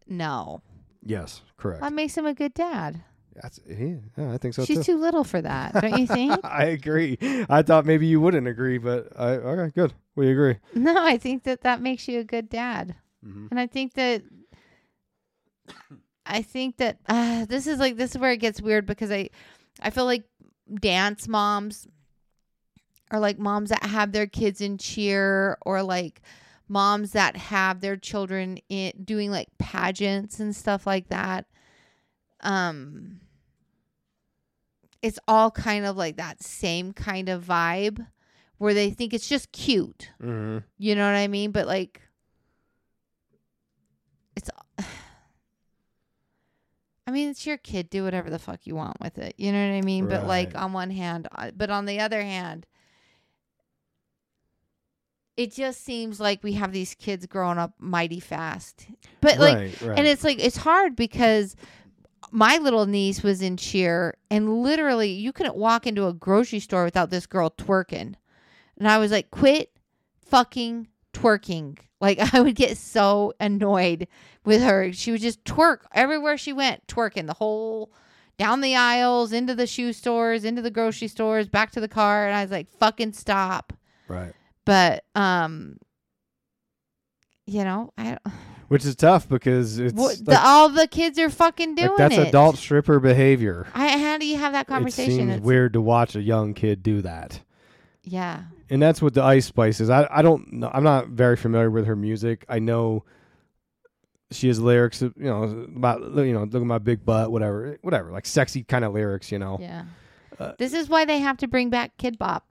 D: "No,
C: Yes, correct.
D: that makes him a good dad."
C: That's yeah, yeah, I think so
D: She's
C: too.
D: too little for that, don't you think?
C: I agree. I thought maybe you wouldn't agree, but I okay, good. We agree.
D: no, I think that that makes you a good dad,
C: Mhm.
D: and I think that. I think that uh, this is like this is where it gets weird because I, I feel like dance moms are like moms that have their kids in cheer or like moms that have their children in doing like pageants and stuff like that um it's all kind of like that same kind of vibe where they think it's just cute
C: Mm-hmm.
D: you know what i mean but like it's I mean, it's your kid. Do whatever the fuck you want with it. You know what I mean? But like on one hand, but on the other hand, it just seems like we have these kids growing up mighty fast. But like,
C: right, right.
D: and it's like it's hard because my little niece was in cheer, and literally you couldn't walk into a grocery store without this girl twerking, and I was like, quit fucking twerking. Like I would get so annoyed with her. She would just twerk everywhere she went, twerking the whole down the aisles, into the shoe stores, into the grocery stores, back to the car, and I was like, fucking stop.
C: right.
D: But um, you know, I
C: Which is tough because it's
D: what,
C: like,
D: the, all the kids are fucking doing
C: like that's
D: it.
C: adult stripper behavior.
D: I, how do you have that conversation?
C: It seems
D: It's-
C: weird to watch a young kid do that.
D: Yeah.
C: and that's what the Ice Spice is. I I don't know. I'm not very familiar with her music. I know she has lyrics, you know, about you know, look at my big butt, whatever, whatever, like sexy kind of lyrics, you know.
D: Yeah.
C: Uh,
D: this is why they have to bring back Kidz Bop.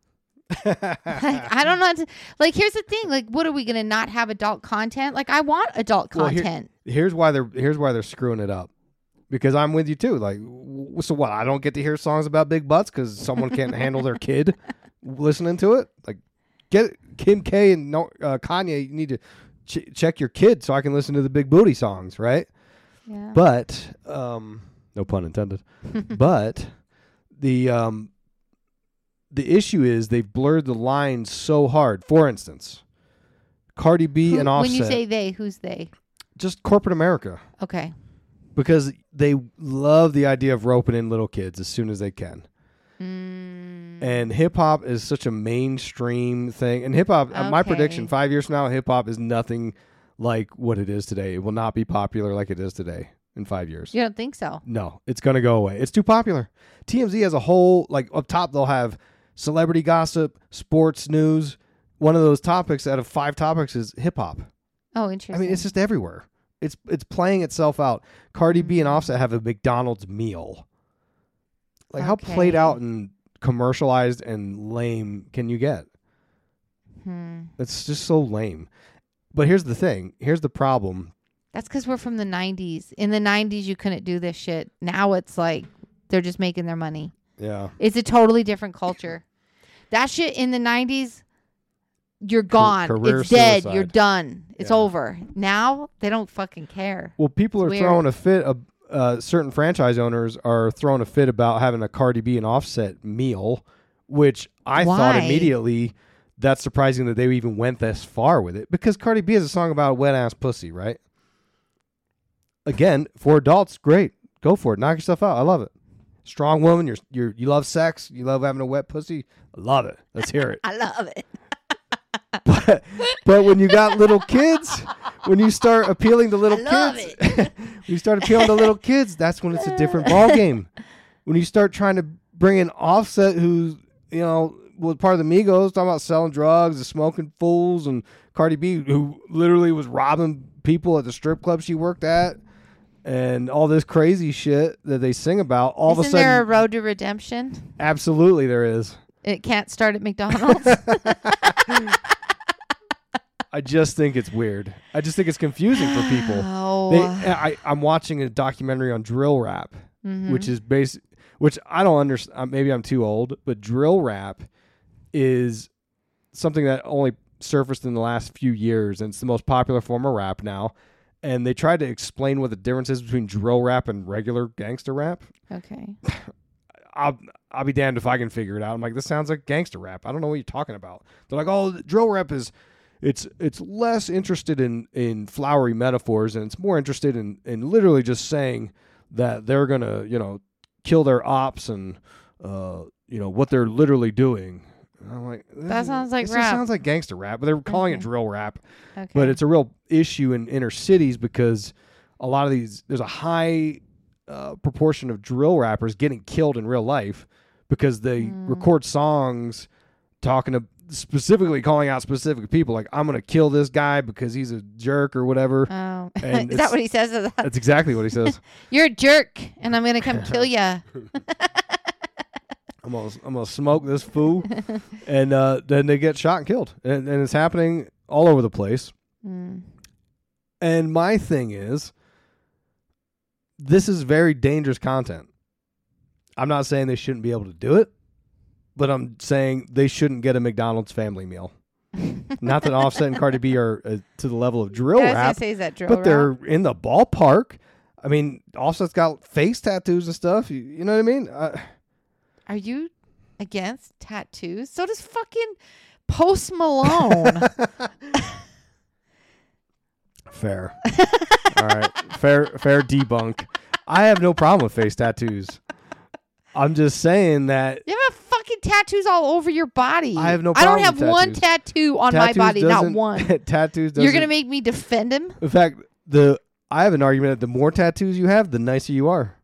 D: Like, I don't know. to- Like, here's the thing. Like, what are we gonna not have adult content? Like, I want adult
C: Well, here-
D: content.
C: Here's why they're here's why they're screwing it up. Because I'm with you too. Like, w- so what? I don't get to hear songs about big butts because someone can't handle their kid listening to it. Like, get Kim K and no, uh, Kanye. You need to ch- check your kid so I can listen to the big booty songs, right?
D: yeah.
C: But um, no pun intended. but the um, the issue is they've blurred the lines so hard. For instance, Cardi B
D: Who-
C: and Offset,
D: when you say they, who's they?
C: just corporate America,
D: Okay.
C: because they love the idea of roping in little kids as soon as they can.
D: Mm,
C: And hip hop is such a mainstream thing. And hip hop, uh, my prediction, five years from now, hip hop is nothing like what it is today. It will not be popular like it is today in five years.
D: you don't think so?
C: No, it's going to go away. It's too popular. TMZ has a whole like up top they'll have celebrity gossip, sports news. One of those topics out of five topics is hip hop.
D: Oh, interesting.
C: I mean, it's just everywhere. It's it's playing itself out. Cardi B
D: Mm-hmm.
C: and Offset have a McDonald's meal. Like how played out and commercialized and lame can you get?
D: Hmm.
C: It's just so lame. But here's the thing. Here's the problem.
D: That's because we're from the '90s. In the '90s, you couldn't do this shit. Now it's like they're just making their money.
C: Yeah.
D: It's a totally different culture. That shit in the '90s, you're gone.
C: career
D: it's dead.
C: suicide.
D: You're done. It's
C: Yeah.
D: over. Now they don't fucking care.
C: Well, people are
D: It's weird.
C: throwing a fit. Of, uh, certain franchise owners are throwing a fit about having a Cardi B and Offset meal, which I thought
D: Why?
C: immediately that's surprising that they even went this far with it because Cardi B has a song about a wet ass pussy, right? Again, for adults, great, go for it, knock yourself out. I love it. Strong woman, you're you're you love sex, you love having a wet pussy. I love it. Let's hear it.
D: I love it.
C: but, but when you got little kids, when you start appealing to little kids, when you start appealing to little kids, that's when it's a different ball game. When you start trying to bring in Offset, who's you know was part of the Migos, talking about selling drugs and smoking fools, and Cardi B, who literally was robbing people at the strip club she worked at, and all this crazy shit that they sing about. All
D: Isn't
C: of a sudden, Is
D: there a road to redemption?
C: absolutely there is.
D: It can't start at McDonald's.
C: I just think it's weird. I just think it's confusing for people.
D: oh,
C: They, I, I'm watching a documentary on drill rap,
D: Mm-hmm.
C: which is basic. Which I don't understand. Maybe I'm too old, but drill rap is something that only surfaced in the last few years, and it's the most popular form of rap now. And they tried to explain what the difference is between drill rap and regular gangster rap.
D: Okay.
C: I'll I'll be damned if I can figure it out. I'm like, this sounds like gangster rap. I don't know what you're talking about. They're like, oh, drill rap is it's it's less interested in in flowery metaphors and it's more interested in in literally just saying that they're gonna you know kill their ops and uh you know what they're literally doing. And I'm like,
D: That sounds like
C: this
D: rap.
C: Sounds like gangster rap, but they're calling it drill rap.
D: Okay.
C: But it's a real issue in inner cities because a lot of these there's a high uh, proportion of drill rappers getting killed in real life because they
D: Mm.
C: record songs talking to specifically calling out specific people like I'm gonna kill this guy because he's a jerk or whatever.
D: Oh,
C: And
D: is that what he says?
C: That's exactly what he says.
D: You're a jerk, and I'm gonna come kill ya.
C: I'm gonna I'm gonna smoke this fool, and uh, then they get shot and killed, and, and it's happening all over the place.
D: Mm.
C: And my thing is, this is very dangerous content. I'm not saying they shouldn't be able to do it, but I'm saying they shouldn't get a McDonald's family meal. not that Offset and Cardi B are uh, to the level of drill
D: gonna
C: rap,
D: say drill
C: but
D: rap?
C: they're in the ballpark. I mean, Offset's got face tattoos and stuff. You, you know what I mean? Uh,
D: Are you against tattoos? So does fucking Post Malone.
C: Fair. All right. Fair fair debunk. I have no problem with face tattoos. I'm just saying that
D: you have fucking tattoos all over your body.
C: I have no
D: I don't
C: problem
D: have
C: with
D: one
C: tattoos.
D: tattoo on my body, not
C: doesn't-
D: one.
C: tattoos doesn't
D: You're gonna make me defend him?
C: In fact, the I have an argument that the more tattoos you have, the nicer you are.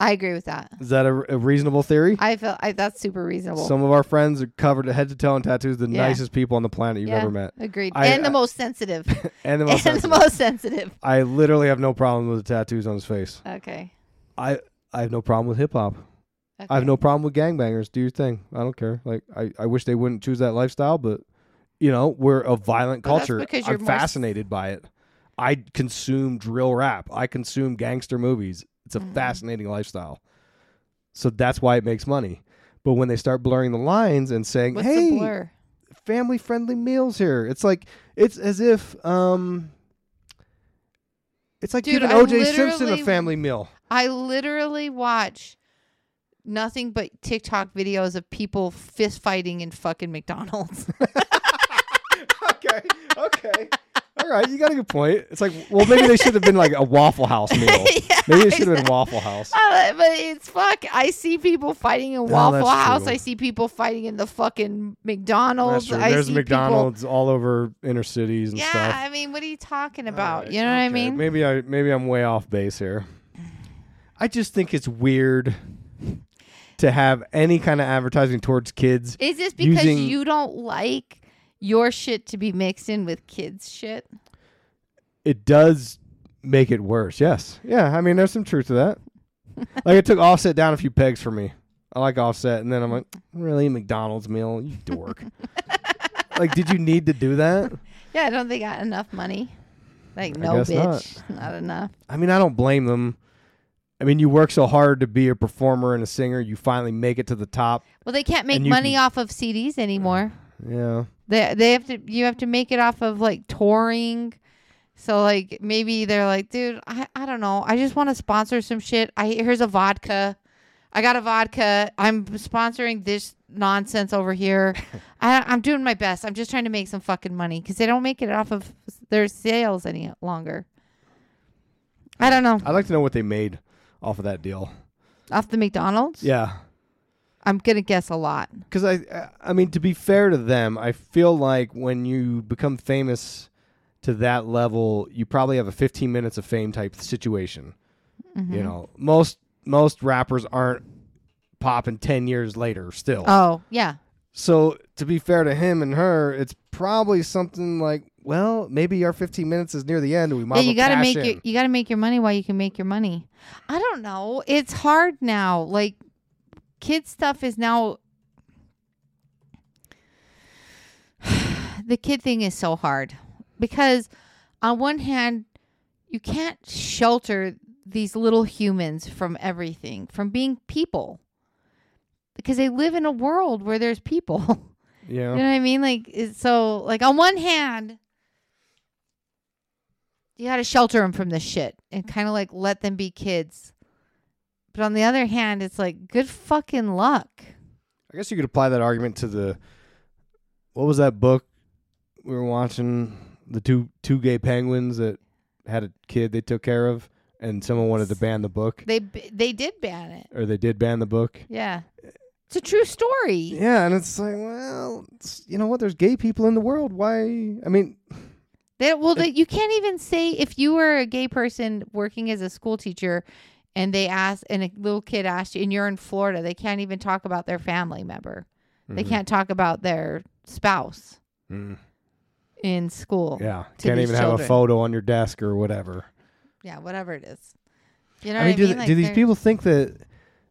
D: I agree with that.
C: Is that a, a reasonable theory?
D: I feel I, that's super reasonable.
C: Some of our friends are covered head to toe in tattoos, the
D: Yeah.
C: nicest people on the planet you've
D: yeah,
C: ever met.
D: Agreed.
C: I-
D: and the
C: I-
D: most sensitive.
C: And the most
D: and the
C: sensitive.
D: most sensitive.
C: I literally have no problem with the tattoos on his face.
D: Okay.
C: I I have no problem with hip hop. I have
D: Okay.
C: no problem with gangbangers. Do your thing. I don't care. Like I, I wish they wouldn't choose that lifestyle, but you know, we're a violent
D: Well, that's
C: culture.
D: because you're
C: I'm
D: more s-
C: fascinated by it. I consume drill rap. I consume gangster movies. It's a
D: Mm.
C: fascinating lifestyle. So that's why it makes money. But when they start blurring the lines and saying,
D: What's
C: "Hey, family friendly meals here," it's like it's as if um, it's like
D: Dude,
C: giving OJ Simpson a family meal.
D: I literally watch nothing but TikTok videos of people fist fighting in fucking McDonald's.
C: okay, okay. All right, you got a good point. It's like, well, maybe they should have been like a Waffle House meal.
D: Yeah,
C: maybe it should have been Waffle House.
D: Uh, but it's fuck. I see people fighting in Waffle
C: that's
D: House.
C: true.
D: I see people fighting in the fucking McDonald's.
C: That's true.
D: I
C: There's
D: see people-
C: McDonald's all over inner cities and
D: Yeah,
C: stuff.
D: I mean, what are you talking about? You know what I
C: okay.
D: mean?
C: Maybe I maybe I'm way off base here. I just think it's weird to have any kind of advertising towards kids.
D: Is this because
C: using-
D: you don't like your shit to be mixed in with kids' shit?
C: It does make it worse. Yes. Yeah. I mean, there's some truth to that. like it took Offset down a few pegs for me. I like Offset, and then I'm like, really McDonald's meal, you dork. like, did you need to do that?
D: Yeah, I don't think I got enough money. Like,
C: I
D: no, bitch, not. enough.
C: I mean, I don't blame them. I mean, you work so hard to be a performer and a singer, you finally make it to the top.
D: Well, they can't make money
C: can-
D: off of CDs anymore.
C: Yeah.
D: They they have to you have to make it off of like touring. So like maybe they're like, dude, I, I don't know. I just want to sponsor some shit. I here's a vodka. I got a vodka. I'm sponsoring this nonsense over here. I, I'm doing my best. I'm just trying to make some fucking money because they don't make it off of their sales any longer. I don't know.
C: I'd like to know what they made off of that deal.
D: Off the McDonald's,
C: Yeah.
D: I'm gonna guess a lot.
C: Because I, I mean, to be fair to them, I feel like when you become famous to that level, you probably have a 15 minutes of fame type situation.
D: Mm-hmm.
C: You know, most most rappers aren't popping 10 years later still.
D: Oh yeah,
C: so to be fair to him and her, it's probably something like, well, maybe our 15 minutes is near the end. And we might
D: yeah. You gotta make
C: in.
D: your you gotta make your money while you can make your money. I don't know. It's hard now. Like kid stuff is now. the kid thing is so hard because on one hand you can't shelter these little humans from everything from being people because they live in a world where there's people
C: Yeah.
D: You know what I mean? Like, it's so like on one hand, you got to shelter them from this shit and kind of like let them be kids. But on the other hand, it's like good fucking luck.
C: I guess you could apply that argument to the what was that book we were watching? The two two gay penguins that had a kid they took care of, and someone wanted to ban the book,
D: They they did ban it.
C: or they did ban the book.
D: Yeah, it's a true story.
C: Yeah, and it's like, well, it's, you know what? There's gay people in the world. Why? I mean,
D: They, well, they, you can't even say if you were a gay person working as a school teacher, and they asked, and a little kid asked you, and you're in Florida, they can't even talk about their family member. They
C: Mhm.
D: can't talk about their spouse
C: Mm.
D: in school.
C: yeah, can't even have a photo on your desk or whatever.
D: Yeah, whatever it is. You know
C: I mean,
D: what
C: do,
D: I
C: th-
D: mean?
C: do
D: Like,
C: these people think that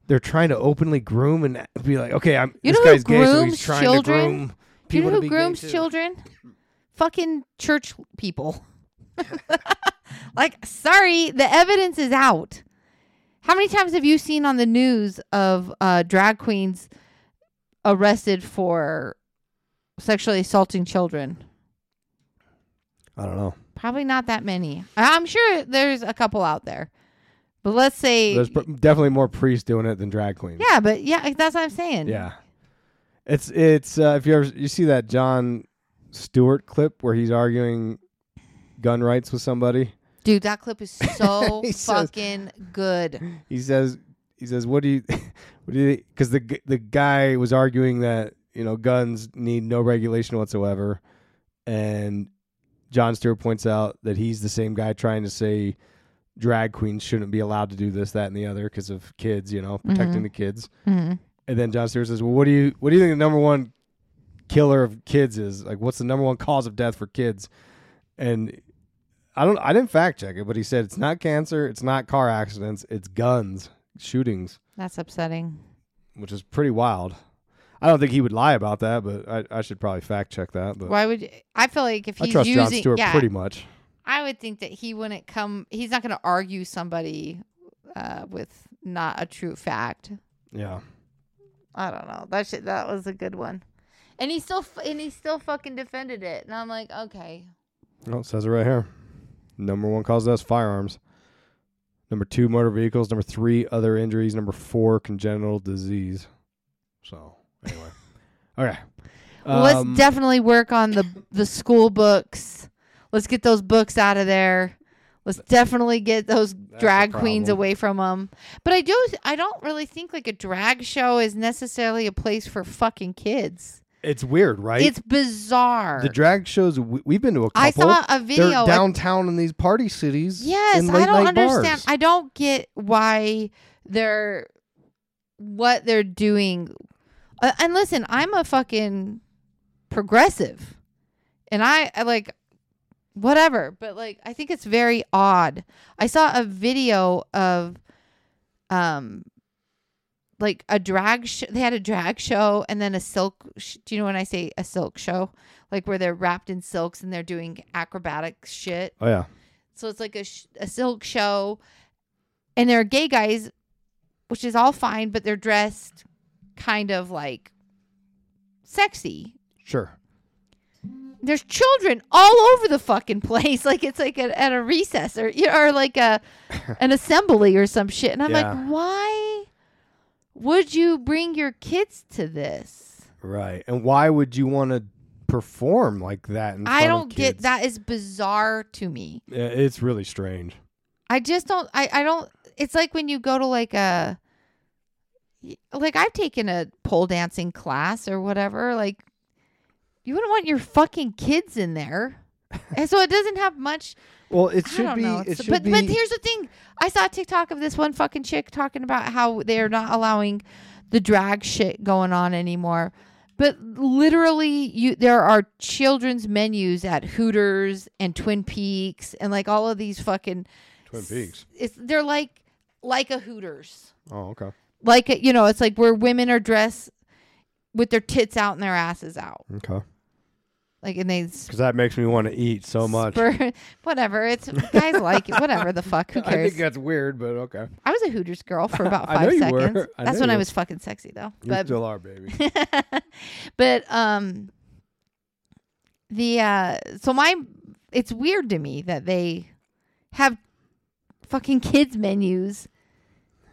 C: they're trying to openly groom and be like, okay, I'm
D: You
C: this
D: know who
C: guy's gay, so
D: grooms
C: he's trying
D: children?
C: to groom
D: Do you
C: people
D: know who grooms children? Fucking church people. like, sorry, the evidence is out. How many times have you seen on the news of uh, drag queens arrested for sexually assaulting children?
C: I don't know.
D: Probably not that many. I'm sure there's a couple out there. But let's say,
C: There's pr- definitely more priests doing it than drag queens.
D: yeah, but yeah, that's what I'm saying.
C: Yeah. It's it's uh, if you ever you see that Jon Stewart clip where he's arguing gun rights with somebody.
D: Dude, that clip is so
C: He says-
D: fucking good.
C: He says he says what do you what do you because the the guy was arguing that you know guns need no regulation whatsoever, and Jon Stewart points out that he's the same guy trying to say drag queens shouldn't be allowed to do this that and the other because of kids you know protecting the kids.
D: hmm
C: And then Jon Stewart says, "Well, what do you what do you think the number one killer of kids is? Like, what's the number one cause of death for kids?" And I don't, I didn't fact check it, but he said it's not cancer, it's not car accidents, it's guns, shootings,
D: That's upsetting.
C: which is pretty wild. I don't think he would lie about that, but I, I should probably fact check that. But
D: Why would you, I feel like if
C: I
D: he's
C: trust
D: using
C: Jon Stewart
D: yeah,
C: pretty much.
D: I would think that he wouldn't come. He's not going to argue somebody uh, with not a true fact.
C: Yeah,
D: I don't know. That shit, that was a good one, and he still f- and he still fucking defended it. And I'm like, okay,
C: oh, it says it right here. Number one cause of death, firearms. Number two, motor vehicles. Number three, other injuries. Number four, congenital disease. So anyway, okay.
D: well,
C: Um,
D: let's definitely work on the the school books. Let's get those books out of there. Let's definitely get those drag queens away from them. But I do. I don't really think like a drag show is necessarily a place for fucking kids.
C: It's weird, right?
D: It's bizarre.
C: the drag shows. We, we've been to a couple.
D: I saw a video.
C: They're downtown in these party cities.
D: yes, I don't understand.
C: bars.
D: I don't get why they're what they're doing. Uh, and listen, I'm a fucking progressive, and I, I like whatever. But like, I think it's very odd. I saw a video of, um, like a drag. Sh- they had a drag show and then a silk. Sh- do you know when I say a silk show? Like where they're wrapped in silks and they're doing acrobatic shit.
C: Oh yeah.
D: So it's like a, sh- a silk show, and they're gay guys, which is all fine, but they're dressed kind of like sexy.
C: Sure.
D: There's children all over the fucking place, like it's like a, at a recess or you or like a an assembly or some shit. And I'm
C: Yeah.
D: like, why would you bring your kids to this?
C: Right. And why would you want to perform like that? In
D: I don't get that is bizarre to me.
C: Yeah, It's really strange.
D: I just don't I, I don't it's like when you go to like a like I've taken a pole dancing class or whatever, like you wouldn't want your fucking kids in there. And so it doesn't have much
C: Well, it should be.
D: know.
C: It
D: It's-
C: should
D: but
C: be.
D: but here's the thing. I saw a TikTok of this one fucking chick talking about how they're not allowing the drag shit going on anymore. But literally you there are children's menus at Hooters and Twin Peaks and like all of these fucking
C: Twin Peaks.
D: it's they're like like a Hooters.
C: Oh, okay.
D: Like you know, it's like where women are dressed with their tits out and their asses out.
C: Okay.
D: Like, and they
C: Because that makes me want to eat so much.
D: spur, whatever. It's guys like it. Whatever the fuck. Who cares?
C: I think that's weird, but okay.
D: I was a Hooters girl for about
C: I
D: five
C: know you were.
D: seconds.
C: I
D: That's
C: know
D: when
C: you
D: I was fucking sexy though.
C: You
D: But
C: still are, baby.
D: but um the uh so my it's weird to me that they have fucking kids menus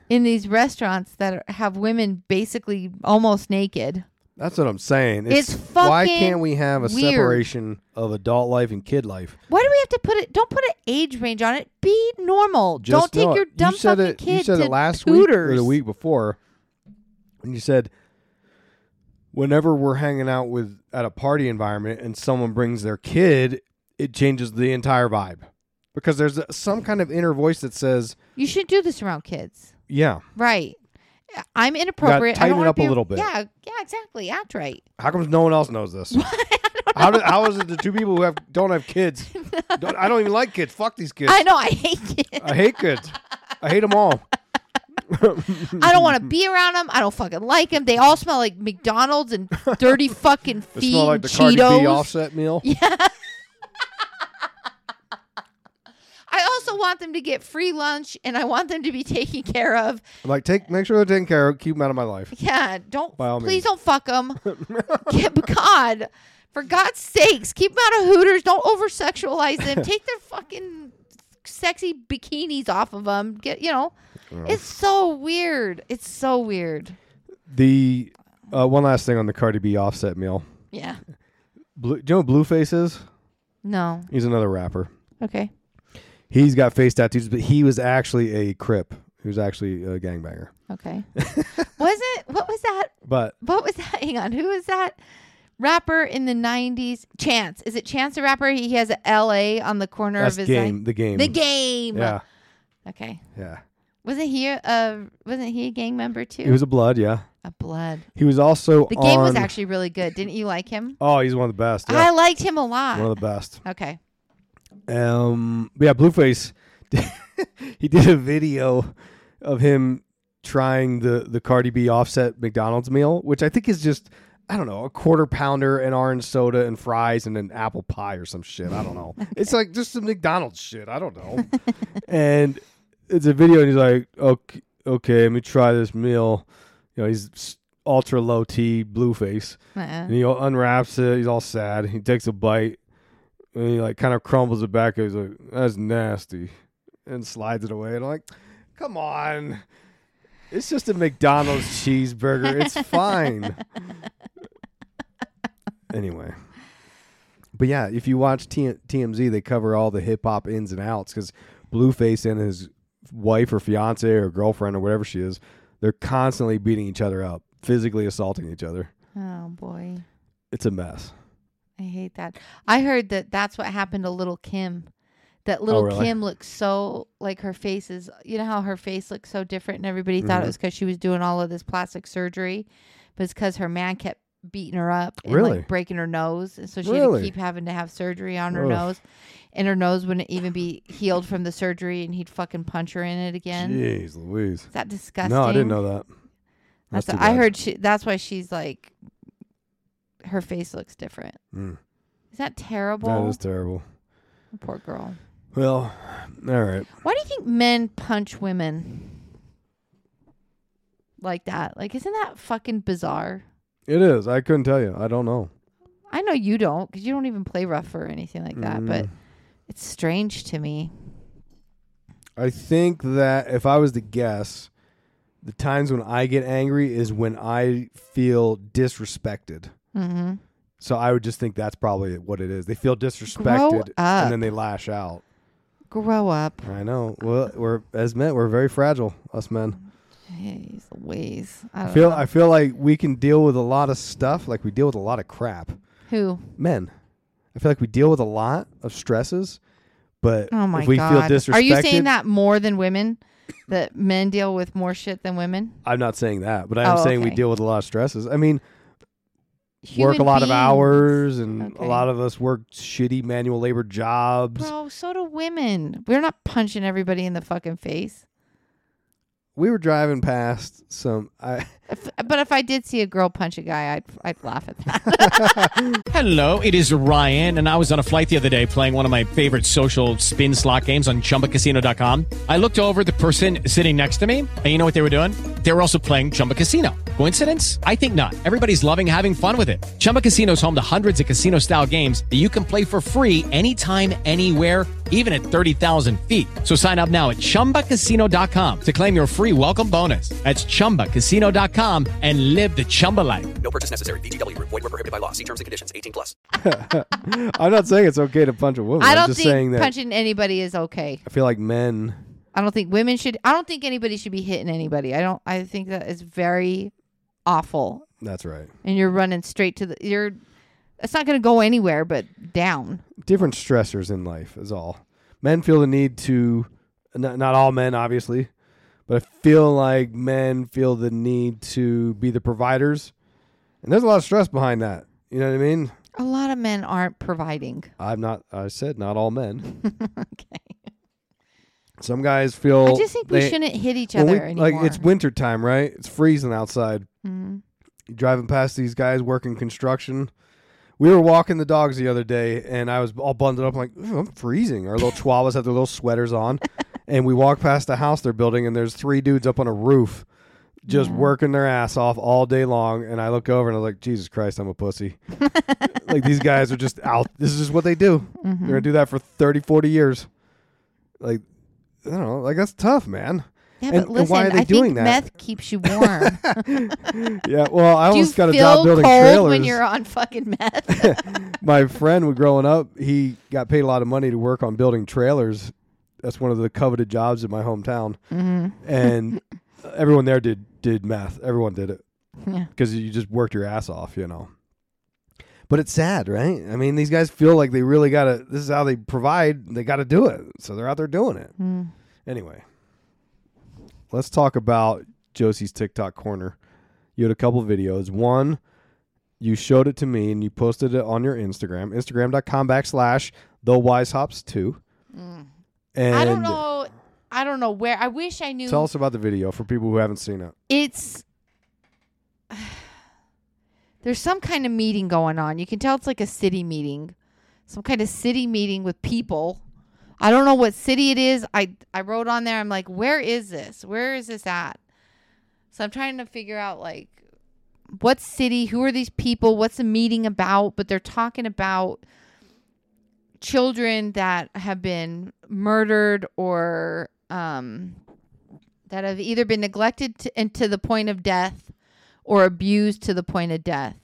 D: in these restaurants that are, have women basically almost naked.
C: That's what I'm saying.
D: It's
C: why
D: fucking why
C: can't we have a
D: weird.
C: separation of adult life and kid life?
D: Why do we have to put it? Don't put an age range on it. Be normal.
C: Just
D: don't take your dumb
C: you said
D: fucking
C: it,
D: kid
C: You said
D: to
C: it last
D: Hooters.
C: week or the week before, and you said whenever we're hanging out with at a party environment and someone brings their kid, it changes the entire vibe because there's a, some kind of inner voice that says,
D: You should do this around kids,
C: "Yeah,
D: right? I'm inappropriate. I
C: tighten it up a little bit.
D: Yeah, yeah, exactly. Act right.
C: how comes no one else knows this? how, do, how is it the two people who have don't have kids? Don't, I don't even like kids. Fuck these kids.
D: I know. I hate kids.
C: I hate kids. I hate them all.
D: I don't want to be around them. I don't fucking like them. They all smell like McDonald's and dirty fucking
C: They
D: feet
C: smell like the Cardi
D: Cheetos.
C: B offset meal.
D: I also want them to get free lunch and I want them to be taken care of.
C: I'm like, take, make sure they're taken care of. Keep them out of my life.
D: Yeah, don't
C: By all
D: please
C: means.
D: don't fuck them. God, for God's sakes, keep them out of Hooters. Don't over sexualize them. Take their fucking sexy bikinis off of them. Get you know, it's so weird. It's so weird.
C: The uh, one last thing on the Cardi B offset meal.
D: Yeah.
C: Blue, do you know what Blueface is?
D: No.
C: He's another rapper.
D: Okay.
C: He's got face tattoos, but he was actually a Crip. He was actually a gangbanger.
D: Okay. was it? What was that?
C: But
D: What was that? Hang on. Who was that rapper in the 90s? Chance. Is it Chance the rapper? He has a L.A. on the corner of his
C: game.
D: eye-
C: The game.
D: The game.
C: Yeah,
D: Okay.
C: yeah.
D: Wasn't he a uh, wasn't he a gang member too?
C: He was a blood. Yeah.
D: a blood.
C: He was also
D: The game was actually really good. Didn't you like him?
C: Oh, he's one of the best.
D: I liked him a lot.
C: one of the best.
D: okay.
C: Um, yeah, Blueface. he did a video of him trying the the Cardi B offset McDonald's meal, which I think is just I don't know a quarter pounder, an orange soda, and fries, and an apple pie or some shit. I don't know. It's like just some McDonald's shit. I don't know. and it's a video, and he's like, okay, okay, let me try this meal. You know, he's ultra low T Blueface.
D: Uh-uh.
C: And he unwraps it. He's all sad. He takes a bite. And he like kind of crumbles it back. He's like, "That's nasty," and slides it away. And I'm like, "Come on, it's just a McDonald's cheeseburger. It's fine." anyway, but yeah, if you watch T- TMZ, they cover all the hip hop ins and outs because Blueface and his wife or fiance or girlfriend or whatever she is, they're constantly beating each other up, physically assaulting each other.
D: Oh boy,
C: It's a mess.
D: I hate that. I heard that that's what happened to Lil' Kim. That little
C: Oh, really?
D: Kim looks so like her face is. You know how her face looks so different, and everybody thought
C: Mm-hmm.
D: it was because she was doing all of this plastic surgery, but it's because her man kept beating her up and
C: Really?
D: like breaking her nose, and so she had to keep having to have surgery on her
C: Ugh.
D: nose, and her nose wouldn't even be healed from the surgery, and he'd fucking punch her in it again.
C: Jeez Louise.
D: Is that disgusting?
C: No, I didn't know that.
D: That's,
C: too
D: I heard she. That's why she's like, her face looks different.
C: Mm.
D: Is that terrible?
C: That is terrible.
D: Poor girl.
C: Well, all right.
D: Why do you think men punch women like that? Like, isn't that fucking bizarre?
C: It is. I couldn't tell you. I don't know.
D: I know you don't because you don't even play rough or anything like that, but
C: Mm.
D: it's strange to me.
C: I think that if I was to guess, the times when I get angry is when I feel disrespected.
D: Mm-hmm.
C: So I would just think that's probably what it is. They feel disrespected and then they lash out.
D: Grow up.
C: I know. Well, we're as men, we're very fragile, us men.
D: Jeez, Louise. I
C: I feel
D: know.
C: I feel like we can deal with a lot of stuff, like we deal with a lot of crap.
D: Who?
C: Men. I feel like we deal with a lot of stresses, but
D: Oh my
C: if we
D: god.
C: feel disrespected,
D: Are you saying that more than women? That men deal with more shit than women?
C: I'm not saying that, but I am
D: Oh,
C: saying we deal with a lot of stresses. I mean, work a lot of hours, and
D: Okay.
C: a lot of us work shitty manual labor jobs.
D: Bro, so do women. We're not punching everybody in the fucking face.
C: We were driving past some. I
D: If, but if I did see a girl punch a guy, I'd I'd laugh at that.
A: Hello, it is Ryan, and I was on a flight the other day playing one of my favorite social spin slot games on chumbacasino.com. I looked over at the person sitting next to me, and you know what they were doing? They were also playing Chumba Casino. Coincidence? I think not. Everybody's loving having fun with it. Chumba Casino is home to hundreds of casino style games that you can play for free anytime, anywhere, even at 30,000 feet. So sign up now at chumbacasino.com to claim your free welcome bonus. That's chumbacasino.com and live the Chumba life.
E: No purchase necessary. VGW Group. Void were prohibited by law. See terms and conditions. 18 plus.
C: I'm not saying it's okay to punch a woman.
D: I
C: I'm
D: don't
C: just
D: think
C: saying that
D: punching anybody is okay.
C: I feel like men.
D: I don't think women should. I don't think anybody should be hitting anybody. I don't. I think that is very awful.
C: That's right.
D: And you're running straight to the. You're. It's not going to go anywhere but down.
C: Different stressors in life is all. Men feel the need to. Not, not all men, obviously, but I feel like men feel the need to be the providers, and there's a lot of stress behind that. You know what I mean?
D: A lot of men aren't providing.
C: I'm not. I said not all men.
D: okay.
C: Some guys feel.
D: I just think we
C: they-
D: shouldn't hit each other
C: we-
D: anymore.
C: Like it's winter time, right? It's freezing outside.
D: Mhm.
C: You're driving past these guys working construction. We were walking the dogs the other day, and I was all bundled up. Like, I'm freezing. Our little chihuahuas have their little sweaters on, and we walk past the house they're building, and there's three dudes up on a roof, just working their ass off all day long. And I look over and i'm like, Jesus Christ, I'm a pussy. like these guys are just out. This is just what they do. They're gonna mm-hmm. do that for 30, 40 years. Like, I don't know. Like that's tough, man.
D: Yeah,
C: And-
D: but listen,
C: why are they
D: I
C: doing
D: think
C: that?
D: meth keeps you warm.
C: Yeah. Well, I almost got a job building
D: cold
C: trailers.
D: when you're on fucking meth?
C: my friend growing up he got paid a lot of money to work on building trailers that's one of the coveted jobs in my hometown.
D: Mm-hmm.
C: and everyone there did did meth everyone did it.
D: Yeah.
C: because you just worked your ass off you know. But it's sad right? I mean these guys feel like they really gotta this is how they provide they gotta do it. So they're out there doing it.
D: Mm.
C: anyway let's talk about josie's tiktok corner. You had a couple videos. One you showed it to me and you posted it on your Instagram, Instagram.com backslash the Weishaupts two. And.
D: I don't know. I don't know where. I wish I knew.
C: Tell us about the video for people who haven't seen it.
D: it's there's some kind of meeting going on. You can tell it's like a city meeting, some kind of city meeting with people. I don't know what city it is. I I wrote on there. I'm like, where is this? Where is this at? So I'm trying to figure out like what city, who are these people, what's the meeting about? But they're talking about children that have been murdered or um, that have either been neglected to, and to the point of death or abused to the point of death.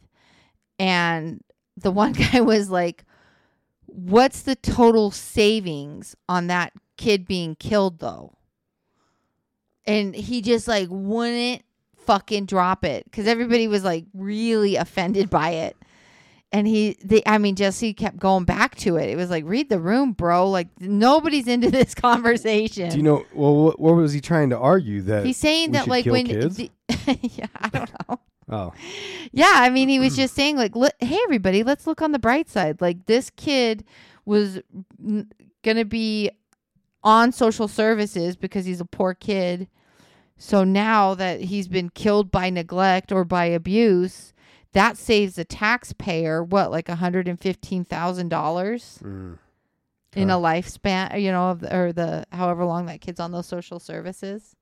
D: And the one guy was like, What's the total savings on that kid being killed, though? And he just like wouldn't fucking drop it because everybody was like really offended by it. And he, the I mean, Jesse kept going back to it. It was like, read the room, bro. Like, nobody's into this conversation.
C: Do you know well what, what was he trying to argue that
D: He's saying that like when yeah, I don't know.
C: oh
D: Yeah, I mean, he was just saying like, "Look- hey, everybody, let's look on the bright side. Like this kid was n- gonna be on social services because he's a poor kid. So now that he's been killed by neglect or by abuse, that saves the taxpayer what like one hundred and fifteen thousand dollars
C: Mm.
D: in a lifespan, you know, or the however long that kid's on those social services.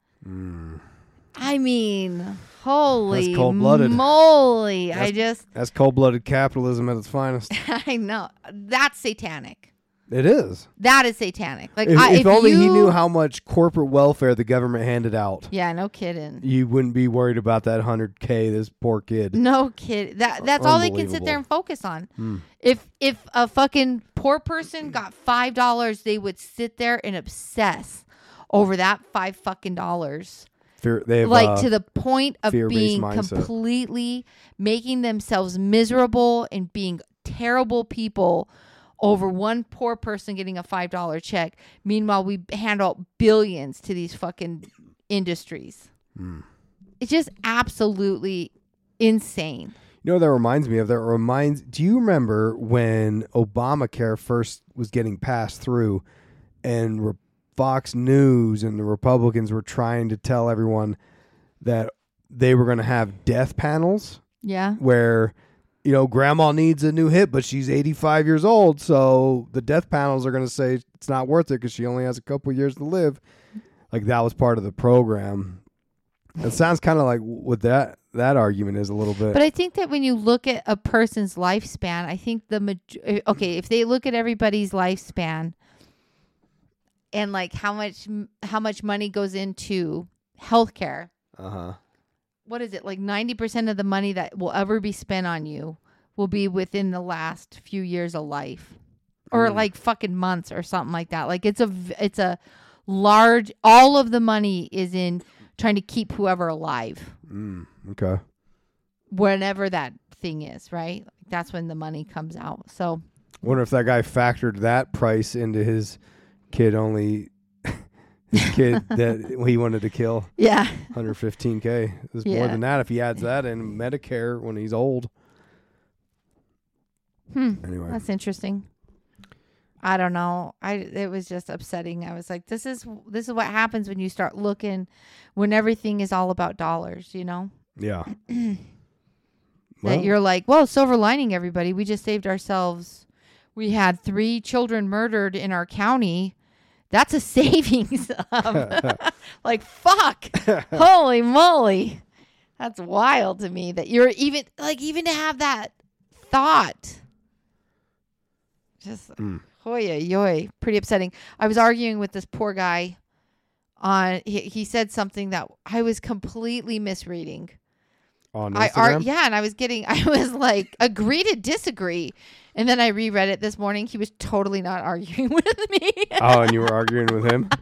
D: I mean, holy
C: cold-blooded.
D: moly! I just,
C: that's cold-blooded capitalism at its finest
D: I know that's satanic.
C: It is
D: That is satanic. Like,
C: if,
D: I,
C: if only he knew how much corporate welfare the government handed out
D: Yeah, no kidding.
C: you wouldn't be worried about that 100k this poor kid
D: No kid. That that's all they can sit there and focus on.
C: Hmm.
D: If if a fucking poor person got five dollars, they would sit there and obsess over that five fucking dollars.
C: Fear, they have,
D: like
C: uh,
D: to the point of being
C: mindset.
D: completely making themselves miserable and being terrible people over one poor person getting a five dollar check. Meanwhile, we hand out billions to these fucking industries.
C: Hmm.
D: It's just absolutely insane.
C: You know what that reminds me of? That reminds. Do you remember when Obamacare first was getting passed through, and re- Fox News and the Republicans were trying to tell everyone that they were going to have death panels
D: Yeah.
C: where you know grandma needs a new hip but she's 85 years old so the death panels are going to say it's not worth it because she only has a couple years to live. Like that was part of the program. It sounds kind of like what that that argument is a little bit.
D: But I think that when you look at a person's lifespan, I think the maj- uh, okay, if they look at everybody's lifespan and like how much how much money goes into healthcare,
C: uh-huh
D: what is it? Like 90% of the money that will ever be spent on you will be within the last few years of life or like fucking months or something like that. Like it's a it's a large all of the money is in trying to keep whoever alive.
C: mm, okay
D: whenever that thing is, right? That's when the money comes out. So
C: wonder if that guy factored that price into his kid only kid that he wanted to kill
D: yeah,
C: 115k There's more
D: Yeah.
C: than that if he adds that in medicare when he's old
D: Hmm.
C: anyway
D: that's interesting. I don't know. I it was just upsetting. I was like, this is this is what happens when you start looking when everything is all about dollars. You know
C: yeah
D: that
C: Well,
D: you're like, well, silver lining, everybody. We just saved ourselves. We had three children murdered in our county. That's a savings of like fuck. Holy moly. That's wild to me that you're even like even to have that thought. Just
C: Mm.
D: hoy yoy, pretty upsetting. I was arguing with this poor guy on he, he said something that I was completely misreading.
C: On
D: I
C: Instagram?
D: ar- yeah, and I was getting I was like agree to disagree. And then I reread it this morning. He was totally not arguing with me.
C: oh, and you were arguing with him.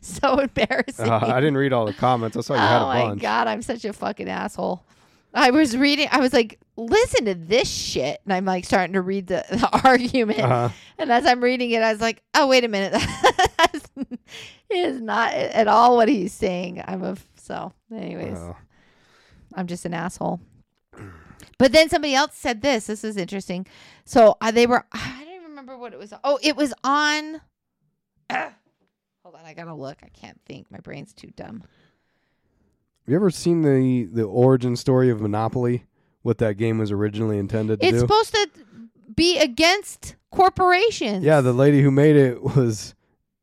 D: so embarrassing.
C: Uh, I didn't read all the comments. I saw you had a
D: oh my god, I'm such a fucking asshole. I was reading. I was like, listen to this shit, and I'm like starting to read the, the argument.
C: Uh-huh.
D: And as I'm reading it, I was like, oh wait a minute, That's- it is not at all what he's saying. I'm a so. Anyways. I'm just an asshole. But then somebody else said this. This is interesting. So uh, they were. I don't even remember what it was. Oh, it was on. hold on, I gotta look. I can't think. My brain's too dumb.
C: Have you ever seen the the origin story of Monopoly? What that game was originally intended to be
D: It's
C: do?
D: supposed to be against corporations.
C: yeah, the lady who made it was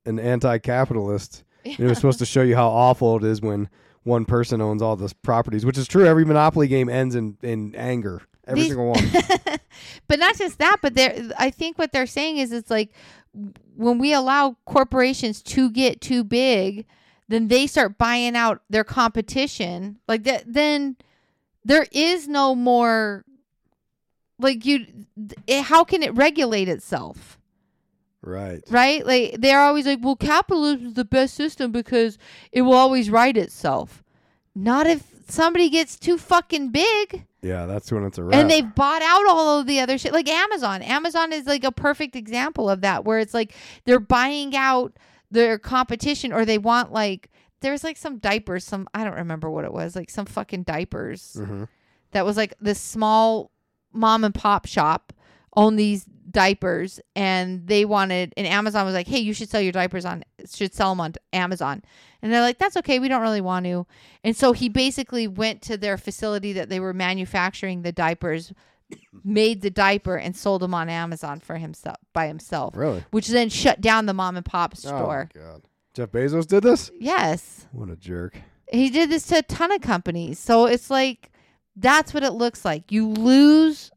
C: an anti-capitalist. And It was supposed to show you how awful it is when one person owns all the properties, which is true. Every Monopoly game ends in, in anger. Every
D: These-
C: single one.
D: but not just that, but I think what they're saying is it's like when we allow corporations to get too big, then they start buying out their competition. Like that then there is no more like you it, how can it regulate itself?
C: Right.
D: Right? Like they're always like, well, capitalism is the best system because it will always right itself. Not if somebody gets too fucking big.
C: Yeah, that's when it's a wrap.
D: And they've bought out all of the other shit. Like Amazon. Amazon is like a perfect example of that, where it's like they're buying out their competition or they want like there's like some diapers, some I don't remember what it was, like some fucking diapers
C: Mhm.
D: that was like this small mom and pop shop owned these diapers and they wanted and Amazon was like, "Hey, you should sell your diapers on should sell them on Amazon." And they're like, "That's okay, we don't really want to." And so he basically went to their facility that they were manufacturing the diapers, made the diaper and sold them on Amazon for himself by himself.
C: Really?
D: Which then shut down the mom and pop
C: Oh,
D: store.
C: my God. Jeff Bezos did this?
D: Yes.
C: What a jerk.
D: He did this to a ton of companies. So it's like that's what it looks like. You lose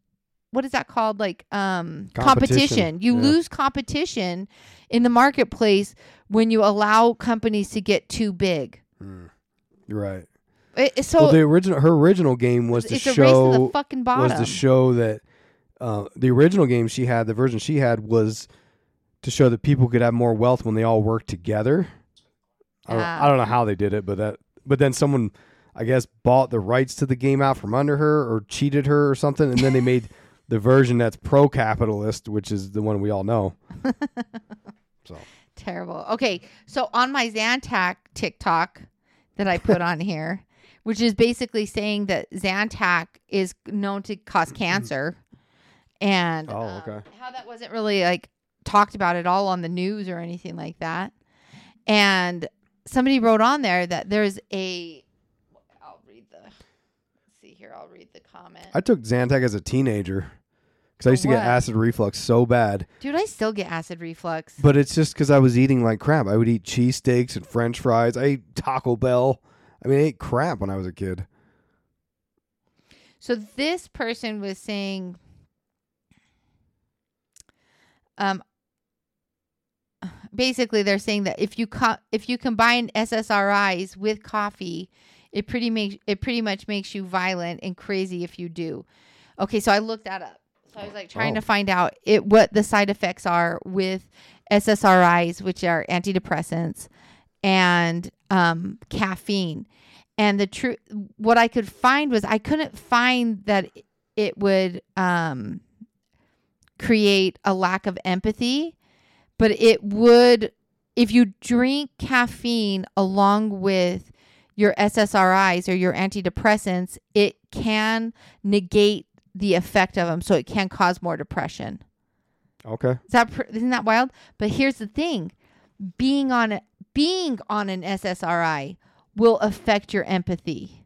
D: what is that called? Like um competition.
C: Competition,
D: You
C: yeah.
D: lose competition in the marketplace when you allow companies to get too big.
C: You're right.
D: It, so
C: well, the original her original game was to
D: it's a race
C: show
D: to the fucking bottom.
C: was to show that uh, the original game she had, the version she had was to show that people could have more wealth when they all worked together. I don't,
D: Ah.
C: I don't know how they did it, but that but then someone I guess bought the rights to the game out from under her or cheated her or something, and then they made the version that's pro capitalist, which is the one we all know. so
D: Terrible. Okay, so on my Zantac TikTok that I put on here, which is basically saying that Zantac is known to cause cancer, and
C: Oh,
D: um,
C: okay.
D: how that wasn't really like talked about at all on the news or anything like that. And somebody wrote on there that there's a. I'll read the. Let's see here. I'll read the comment.
C: I took Zantac as a teenager because I used to get
D: what?
C: acid reflux so bad.
D: Dude, I still get acid reflux.
C: But it's just because I was eating like crap. I would eat cheesesteaks and French fries. I ate Taco Bell. I mean, I ate crap when I was a kid.
D: So this person was saying, um, basically they're saying that if you co- if you combine SSRIs with coffee, it pretty makes it pretty much makes you violent and crazy if you do. Okay, so I looked that up. So I was like trying
C: Oh.
D: to find out it what the side effects are with SSRIs, which are antidepressants, and um, caffeine. And the truth, what I could find was I couldn't find that it would um, create a lack of empathy, but it would, if you drink caffeine along with your SSRIs or your antidepressants, it can negate the effect of them. So it can cause more depression.
C: Okay.
D: Is that pr- isn't that wild? But here's the thing: being on a, being on an SSRI will affect your empathy.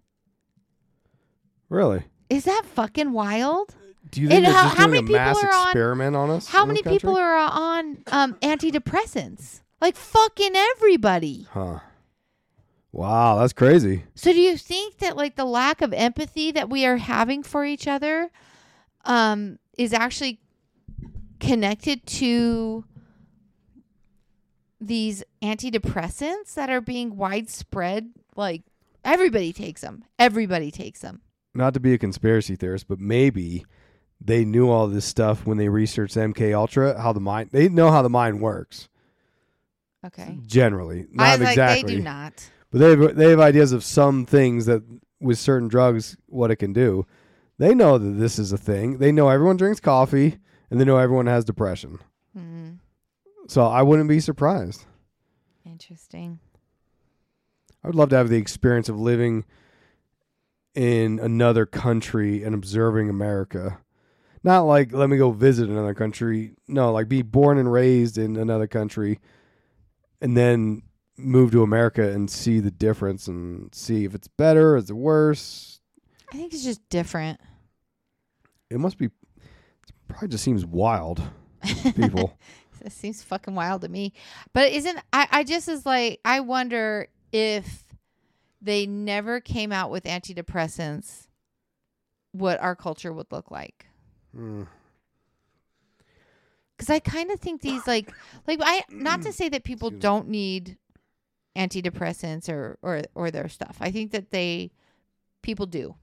C: Really?
D: Is that fucking wild?
C: Do you think
D: And
C: they're
D: how- how
C: doing
D: many
C: a mass
D: people are on-
C: experiment on, us?
D: How many people are on um, antidepressants? Like fucking everybody.
C: Huh. Wow, that's crazy.
D: So do you think that like the lack of empathy that we are having for each other um is actually connected to these antidepressants that are being widespread like everybody takes them. Everybody takes them.
C: Not to be a conspiracy theorist, but maybe they knew all this stuff when they researched MK Ultra, how the mind they know how the mind works.
D: Okay.
C: Generally. Not
D: I was
C: exactly.
D: like they do not.
C: But they have, they have ideas of some things that with certain drugs what it can do. They know that this is a thing. They know everyone drinks coffee and they know everyone has depression.
D: Mm,
C: So I wouldn't be surprised.
D: interesting.
C: I would love to have the experience of living in another country and observing America. Not like let me go visit another country. No, like be born and raised in another country and then move to America and see the difference and see if it's better, is it worse.
D: I think it's just different.
C: It must be it probably just seems wild. to People.
D: It seems fucking wild to me. But isn't I, I just is like I wonder if they never came out with antidepressants what our culture would look like.
C: Mm.
D: Cuz I kind of think these like like I not to say that people don't need antidepressants or or or their stuff. I think that they people do.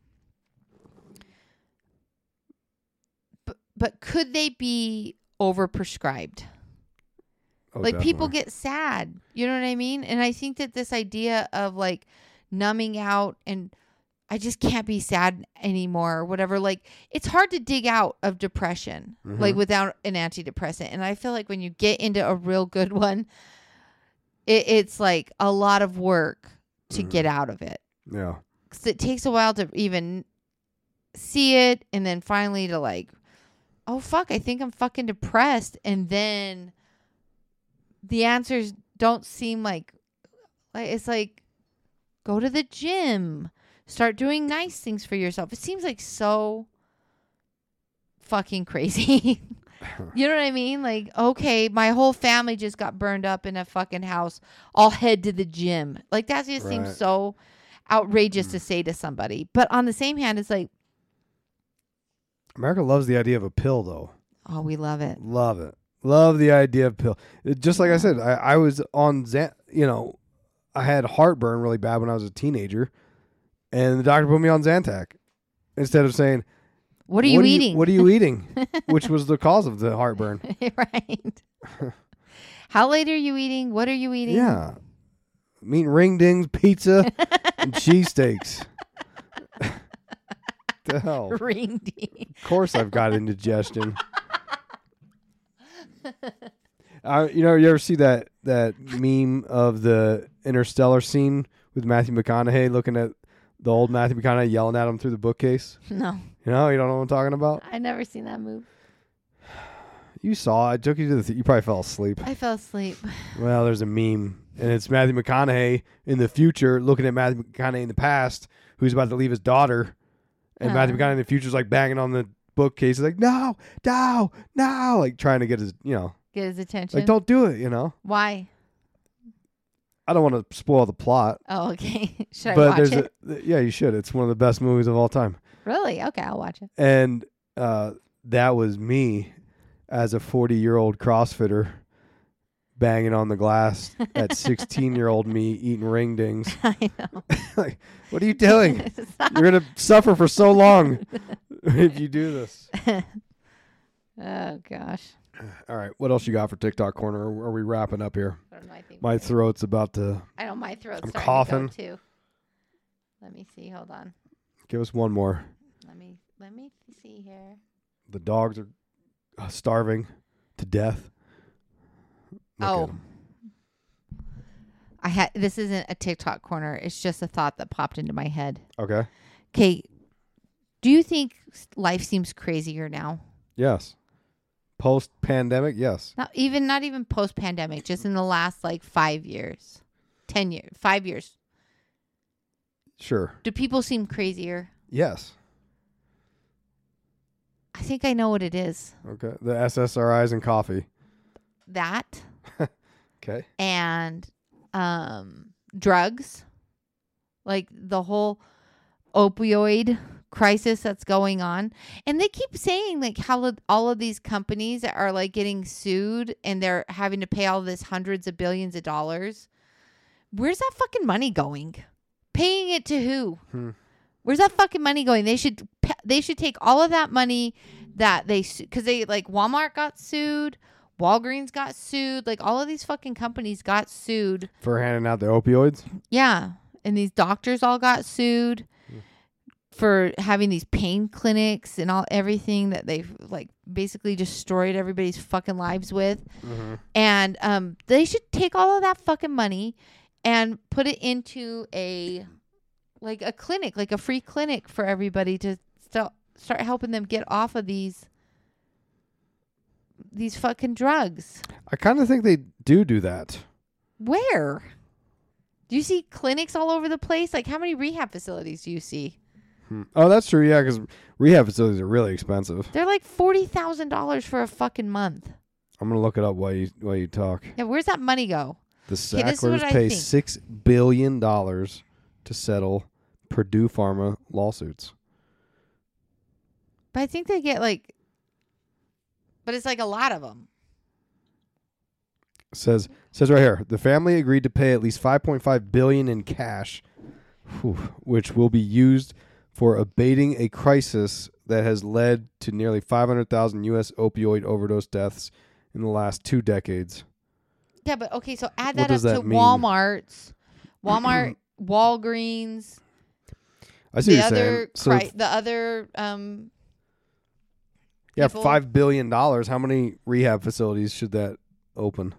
D: But but could they be overprescribed?
C: Oh,
D: like people get sad you know what i mean and i think that this idea of like numbing out and i just can't be sad anymore or whatever like it's hard to dig out of depression like
C: Mhm.
D: without an antidepressant and i feel like when you get into a real good one it, it's like a lot of work to
C: Mm-hmm.
D: get out of it.
C: Yeah.
D: 'Cause it takes a while to even see it and then finally to like oh fuck i think i'm fucking depressed. And then the answers don't seem like like it's like go to the gym. Start doing nice things for yourself. It seems like so fucking crazy you know what i mean like okay my whole family just got burned up in a fucking house i'll head to the gym like that just seems so outrageous to mm. say to somebody but on the same hand it's like
C: America loves the idea of a pill though.
D: oh we love it
C: Love it. Love the idea of pill. It- just like I said, I, I was on Zan. You know, I had heartburn really bad when I was a teenager, and the doctor put me on Zantac instead of saying,
D: what are you eating
C: what are you eating?" Which was the cause of the heartburn.
D: right. How late are you eating? What are you eating?
C: Yeah, I'm eating ring dings, pizza, and cheesesteaks. the hell? Of
D: Ring ding.
C: course, I've got indigestion. Uh, you know, you ever see that that meme of the interstellar scene with Matthew McConaughey looking at the old Matthew McConaughey yelling at him through the bookcase?
D: No,
C: You know, you don't know what I'm talking about.
D: I never seen that move.
C: You saw. I took you to the. Th- you probably fell asleep.
D: I fell asleep.
C: Well, there's a meme, and it's Matthew McConaughey in the future looking at Matthew McConaughey in the past, who's about to leave his daughter, and Matthew
D: Uh.
C: McConaughey in the future is like banging on the bookcase, He's like, "No, no, no!" Like trying to get his, you know,
D: Get his attention.
C: like don't do it, you know.
D: Why?
C: I don't want to spoil the plot,
D: Oh, okay. Should I watch
C: there's
D: it?
C: a yeah, you should. It's one of the best movies of all time,
D: Really? Okay, I'll watch it.
C: and uh, that was me as a 40 year old CrossFitter. Banging on the glass at 16 year old me eating ring dings.
D: I know.
C: like, what are you doing? You're gonna suffer for so long if you do this.
D: oh gosh.
C: All right, what else you got for TikTok corner? Or are we wrapping up here?
D: What am I?
C: My throat's about to
D: I know my throat's
C: I'm coughing.
D: to too. Let me see. Hold on.
C: Give us one more.
D: Let me let me see here.
C: The dogs are uh, starving to death. Look at
D: oh.
C: 'em.
D: I had this isn't a TikTok corner. It's just a thought that popped into my head.
C: Okay.
D: Okay. Do you think s- life seems crazier now?
C: Yes. Post pandemic, yes.
D: Not even not even post pandemic, just in the last like 5 years. 10 years, 5 years.
C: Sure.
D: Do people seem crazier?
C: Yes.
D: I think I know what it is.
C: Okay. The SSRIs and coffee.
D: That
C: Okay.
D: and um drugs like the whole opioid crisis that's going on and they keep saying like how all of these companies are like getting sued and they're having to pay all this hundreds of billions of dollars where's that fucking money going paying it to who
C: Hmm.
D: where's that fucking money going they should they should take all of that money that they because they like walmart got sued walgreens got sued like all of these fucking companies got sued
C: For handing out the opioids.
D: yeah. And these doctors all got sued for having these pain clinics and all everything that they've like basically destroyed everybody's fucking lives with. And um they should take all of that fucking money and put it into a like a clinic, like a free clinic for everybody to start start helping them get off of these these fucking drugs.
C: I kind of think they do do that.
D: Where? Do you see clinics all over the place? Like, how many rehab facilities do you see? Hmm.
C: Oh, that's true. Yeah, because rehab facilities are really expensive.
D: They're like forty thousand dollars for a fucking month.
C: I'm gonna look it up while you while you talk.
D: Yeah, where's that money go?
C: The
D: Okay, this is what
C: Sacklers pay six billion dollars to settle Purdue Pharma lawsuits.
D: But I think they get like, but it's like a lot of them.
C: says says right here the family agreed to pay at least 5.5 billion in cash whew, which will be used for abating a crisis that has led to nearly 500,000 US opioid overdose deaths in the last 2 decades.
D: Yeah, but okay, so add that up
C: does that
D: to
C: mean?
D: Walmart's, Walmart, Walgreens,
C: I see
D: the
C: what you're
D: other.
C: So
D: cri- the other, um,
C: yeah,
D: people-
C: 5 billion dollars, how many rehab facilities should that open?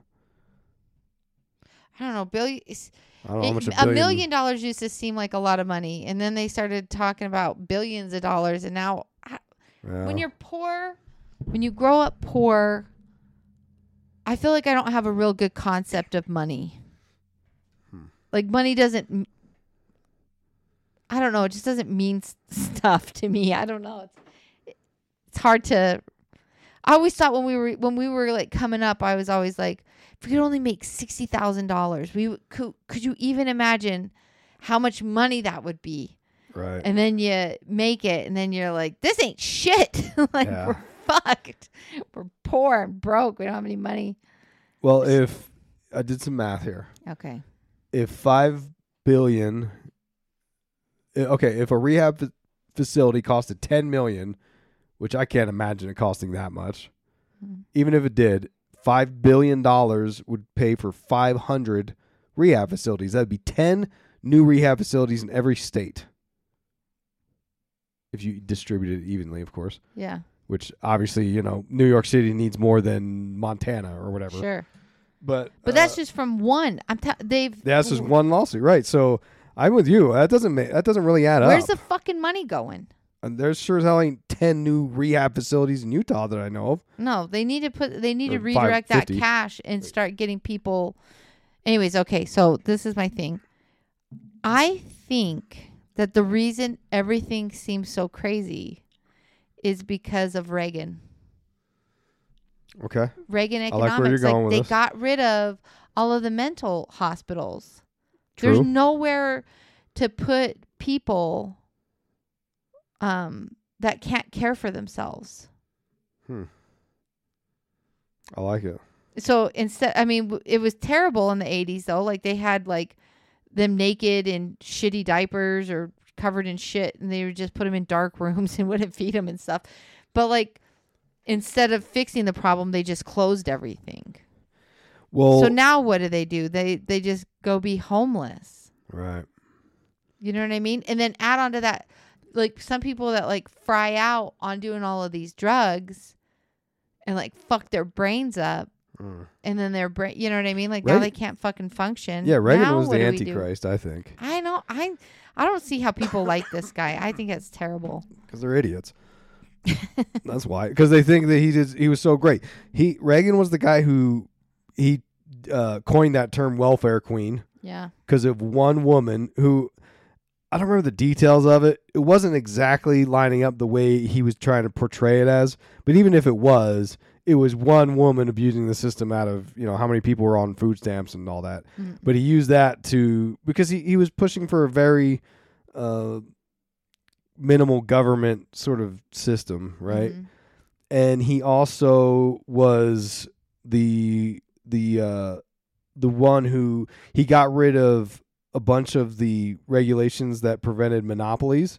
D: I don't know, billion.
C: I don't know how much a
D: a
C: billion,
D: million dollars used to seem like a lot of money, and then they started talking about billions of dollars, and now I,
C: Yeah.
D: when you're poor, when you grow up poor, I feel like I don't have a real good concept of money.
C: Hmm.
D: Like money doesn't. I don't know. It just doesn't mean stuff to me. I don't know. It's it's hard to. I always thought when we were when we were like coming up, I was always like, if we could only make sixty thousand dollars, we could. Could you even imagine how much money that would be?
C: right.
D: and then you make it and then you're like this ain't shit like
C: Yeah.
D: we're fucked. We're poor and broke. We don't have any money.
C: Well, if I did some math here.
D: okay.
C: If five billion okay if a rehab fa- facility costed 10 million which i can't imagine it costing that much
D: Mm.
C: even if it did five billion dollars would pay for 500 rehab facilities. That'd be 10 new rehab facilities in every state. If you distribute it evenly of course.
D: Yeah
C: which obviously you know new york city needs more than montana or whatever
D: sure
C: but
D: but
C: uh,
D: that's just from one i'm t- they've
C: that's just one lawsuit, right? So I'm with you. That doesn't make that doesn't really add
D: where's
C: up.
D: Where's the fucking money going
C: and there's sure as hell ain't ten new rehab facilities in Utah that I know of.
D: No, they need to put. They need to redirect that cash and start getting people. Anyways, okay. So this is my thing. I think that the reason everything seems so crazy is because of Reagan.
C: Okay.
D: Reagan
C: like
D: economics.
C: going with
D: they
C: this.
D: got rid of all of the mental hospitals.
C: True.
D: There's nowhere to put people um, that can't care for themselves. Hmm.
C: I like it.
D: So instead, I mean, w- it was terrible in the 80s, though. Like they had like them naked in shitty diapers or covered in shit, and they would just put them in dark rooms and wouldn't feed them and stuff. But like, instead of fixing the problem, they just closed everything.
C: Well,
D: so now what do they do? They they just go be homeless.
C: right.
D: You know what I mean? And then add on to that, like some people that like fry out on doing all of these drugs, and like fuck their brains up, mm. and then their brain. You know what I mean? Like now they can't fucking function.
C: Yeah, Reagan
D: Now
C: was the
D: do we do?
C: Antichrist, I think,
D: I know. I I don't see how people like this guy. I think it's terrible.
C: because they're idiots. That's why, because they think that he. He was so great. He Reagan was the guy who he uh, coined that term "welfare queen"
D: Yeah.
C: because of one woman who I don't remember the details of it. It wasn't exactly lining up the way he was trying to portray it as, but even if it was, it was one woman abusing the system out of you know how many people were on food stamps and all that. But he used that to because he, he was pushing for a very uh, minimal government sort of system, right?
D: Mhm.
C: and he also was the the uh the one who he got rid of a bunch of the regulations that prevented monopolies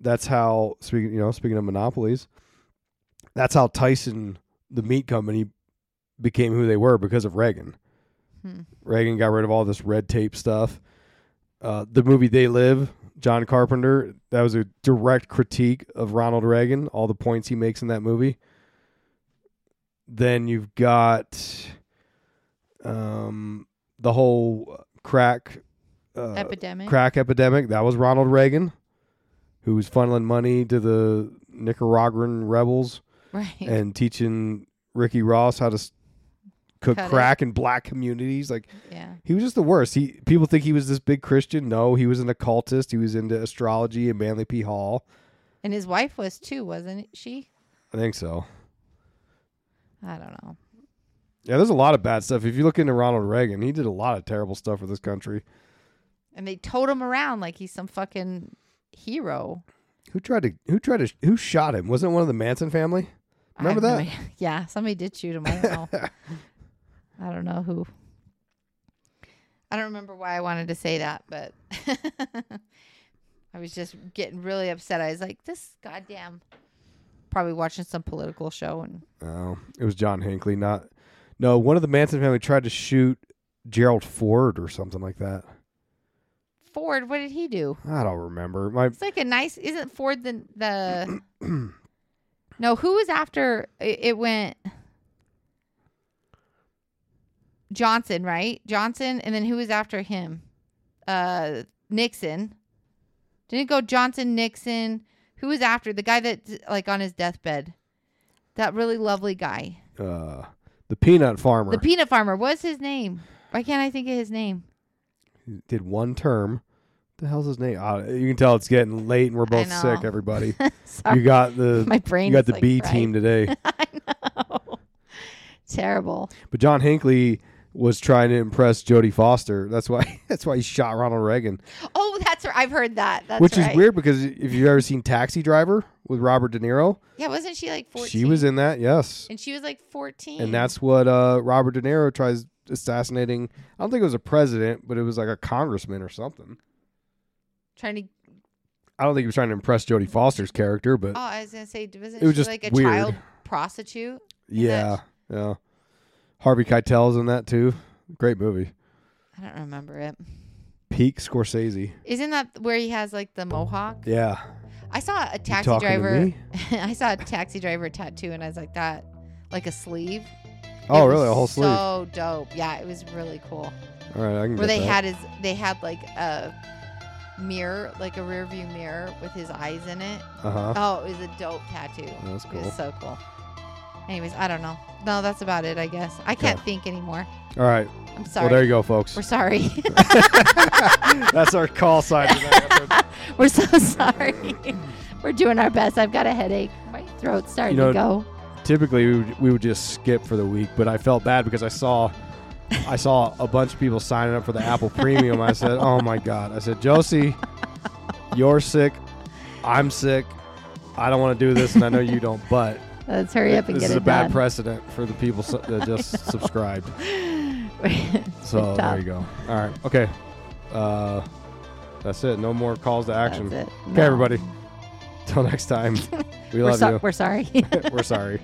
C: that's how speaking you know speaking of monopolies that's how Tyson the meat company became who they were because of Reagan
D: Hmm.
C: Reagan got rid of all this red tape stuff uh, the movie They Live, John Carpenter, that was a direct critique of Ronald Reagan, all the points he makes in that movie. Then you've got um, the whole crack uh,
D: Epidemic.
C: crack epidemic. That was Ronald Reagan, who was funneling money to the Nicaraguan rebels
D: Right.
C: and teaching Ricky Ross how to s- cook
D: Cut it.
C: crack in black communities. Like
D: yeah.
C: he was just the worst. He people think he was this big Christian. No, he was an occultist. He was into astrology and Manly P. Hall.
D: And his wife was too, wasn't she?
C: I think so.
D: I don't know.
C: Yeah, there's a lot of bad stuff. If you look into Ronald Reagan, he did a lot of terrible stuff for this country.
D: And they towed him around like he's some fucking hero.
C: Who tried to who tried to who shot him? Wasn't it one of the Manson family? Remember
D: have no
C: that?
D: yeah, somebody did shoot him. I don't know. I don't know who. I don't remember why I wanted to say that, but I was just getting really upset. I was like, "This goddamn." Probably watching some political show, and
C: Oh, it was John Hinckley. Not no. One of the Manson family tried to shoot Gerald Ford or something like that.
D: Ford. What did he do?
C: I don't remember. My
D: It's like a nice. Isn't Ford the the? no, who was after it, it went? Johnson, right? Johnson, and then who was after him? Uh, Nixon. Didn't it go Johnson, Nixon? Who was after the guy that like on his deathbed? That really lovely guy,
C: uh, the peanut farmer
D: the peanut farmer. What's his name? Why can't I think of his name?
C: did one term. The hell's his name? Uh, you can tell it's getting late and we're both sick. Everybody,
D: Sorry,
C: you got the
D: my brain.
C: you got the
D: like,
C: B
D: fried.
C: team today.
D: I know. Terrible.
C: But John Hinckley was trying to impress Jodie Foster. That's why that's why he shot Ronald Reagan.
D: Oh, that's right. I've heard that. That's
C: Which
D: right.
C: is weird because if you've ever seen Taxi Driver with Robert De Niro,
D: Yeah, wasn't she like 14?
C: she was in that, yes.
D: And she was like 14.
C: And that's what uh, Robert De Niro tries assassinating. I don't think it was a president, but it was like a congressman or something.
D: Trying to.
C: I don't think he was trying to impress Jodie Foster's character, but
D: Oh, I was gonna say, wasn't
C: It was
D: she
C: just
D: like a
C: weird.
D: child prostitute?
C: yeah, yeah. Harvey Keitel's in that too. Great movie.
D: I don't remember it.
C: Peak Scorsese.
D: Isn't that where he has like the mohawk?
C: Yeah.
D: I saw a taxi
C: talking to
D: driver.
C: me?
D: I saw a taxi driver tattoo, and I was like, that, like a sleeve.
C: Oh,
D: It
C: really?
D: was
C: A whole sleeve?
D: So dope. Yeah, it was really cool.
C: All right, I can
D: Where
C: get
D: they
C: that.
D: had his, they had like a, mirror, like a rear view mirror with his eyes in it.
C: Uh huh.
D: Oh, it was a dope tattoo.
C: That's
D: It
C: cool.
D: was so cool. Anyways, I don't know. No, that's about it, I guess. I can't think anymore.
C: All right.
D: I'm sorry.
C: Well, there you go, folks.
D: We're sorry.
C: That's our call sign.
D: We're so sorry. We're doing our best. I've got a headache. My throat's starting
C: You know,
D: to go.
C: Typically, we would, we would just skip for the week, but I felt bad because I saw. I saw a bunch of people signing up for the Apple Premium. I said, "Oh my God!" I said, "Josie, you're sick. I'm sick. I don't want to do this, and I know you don't. But
D: Let's hurry up and
C: this
D: get
C: is
D: it
C: a bad
D: done.
C: precedent for the people su- that just subscribed. So there you go. All right. Okay. Uh, that's it. No more calls to action.
D: That's it.
C: Okay, everybody. Till next time. We
D: We're,
C: love
D: so-
C: you.
D: we're sorry.
C: We're sorry.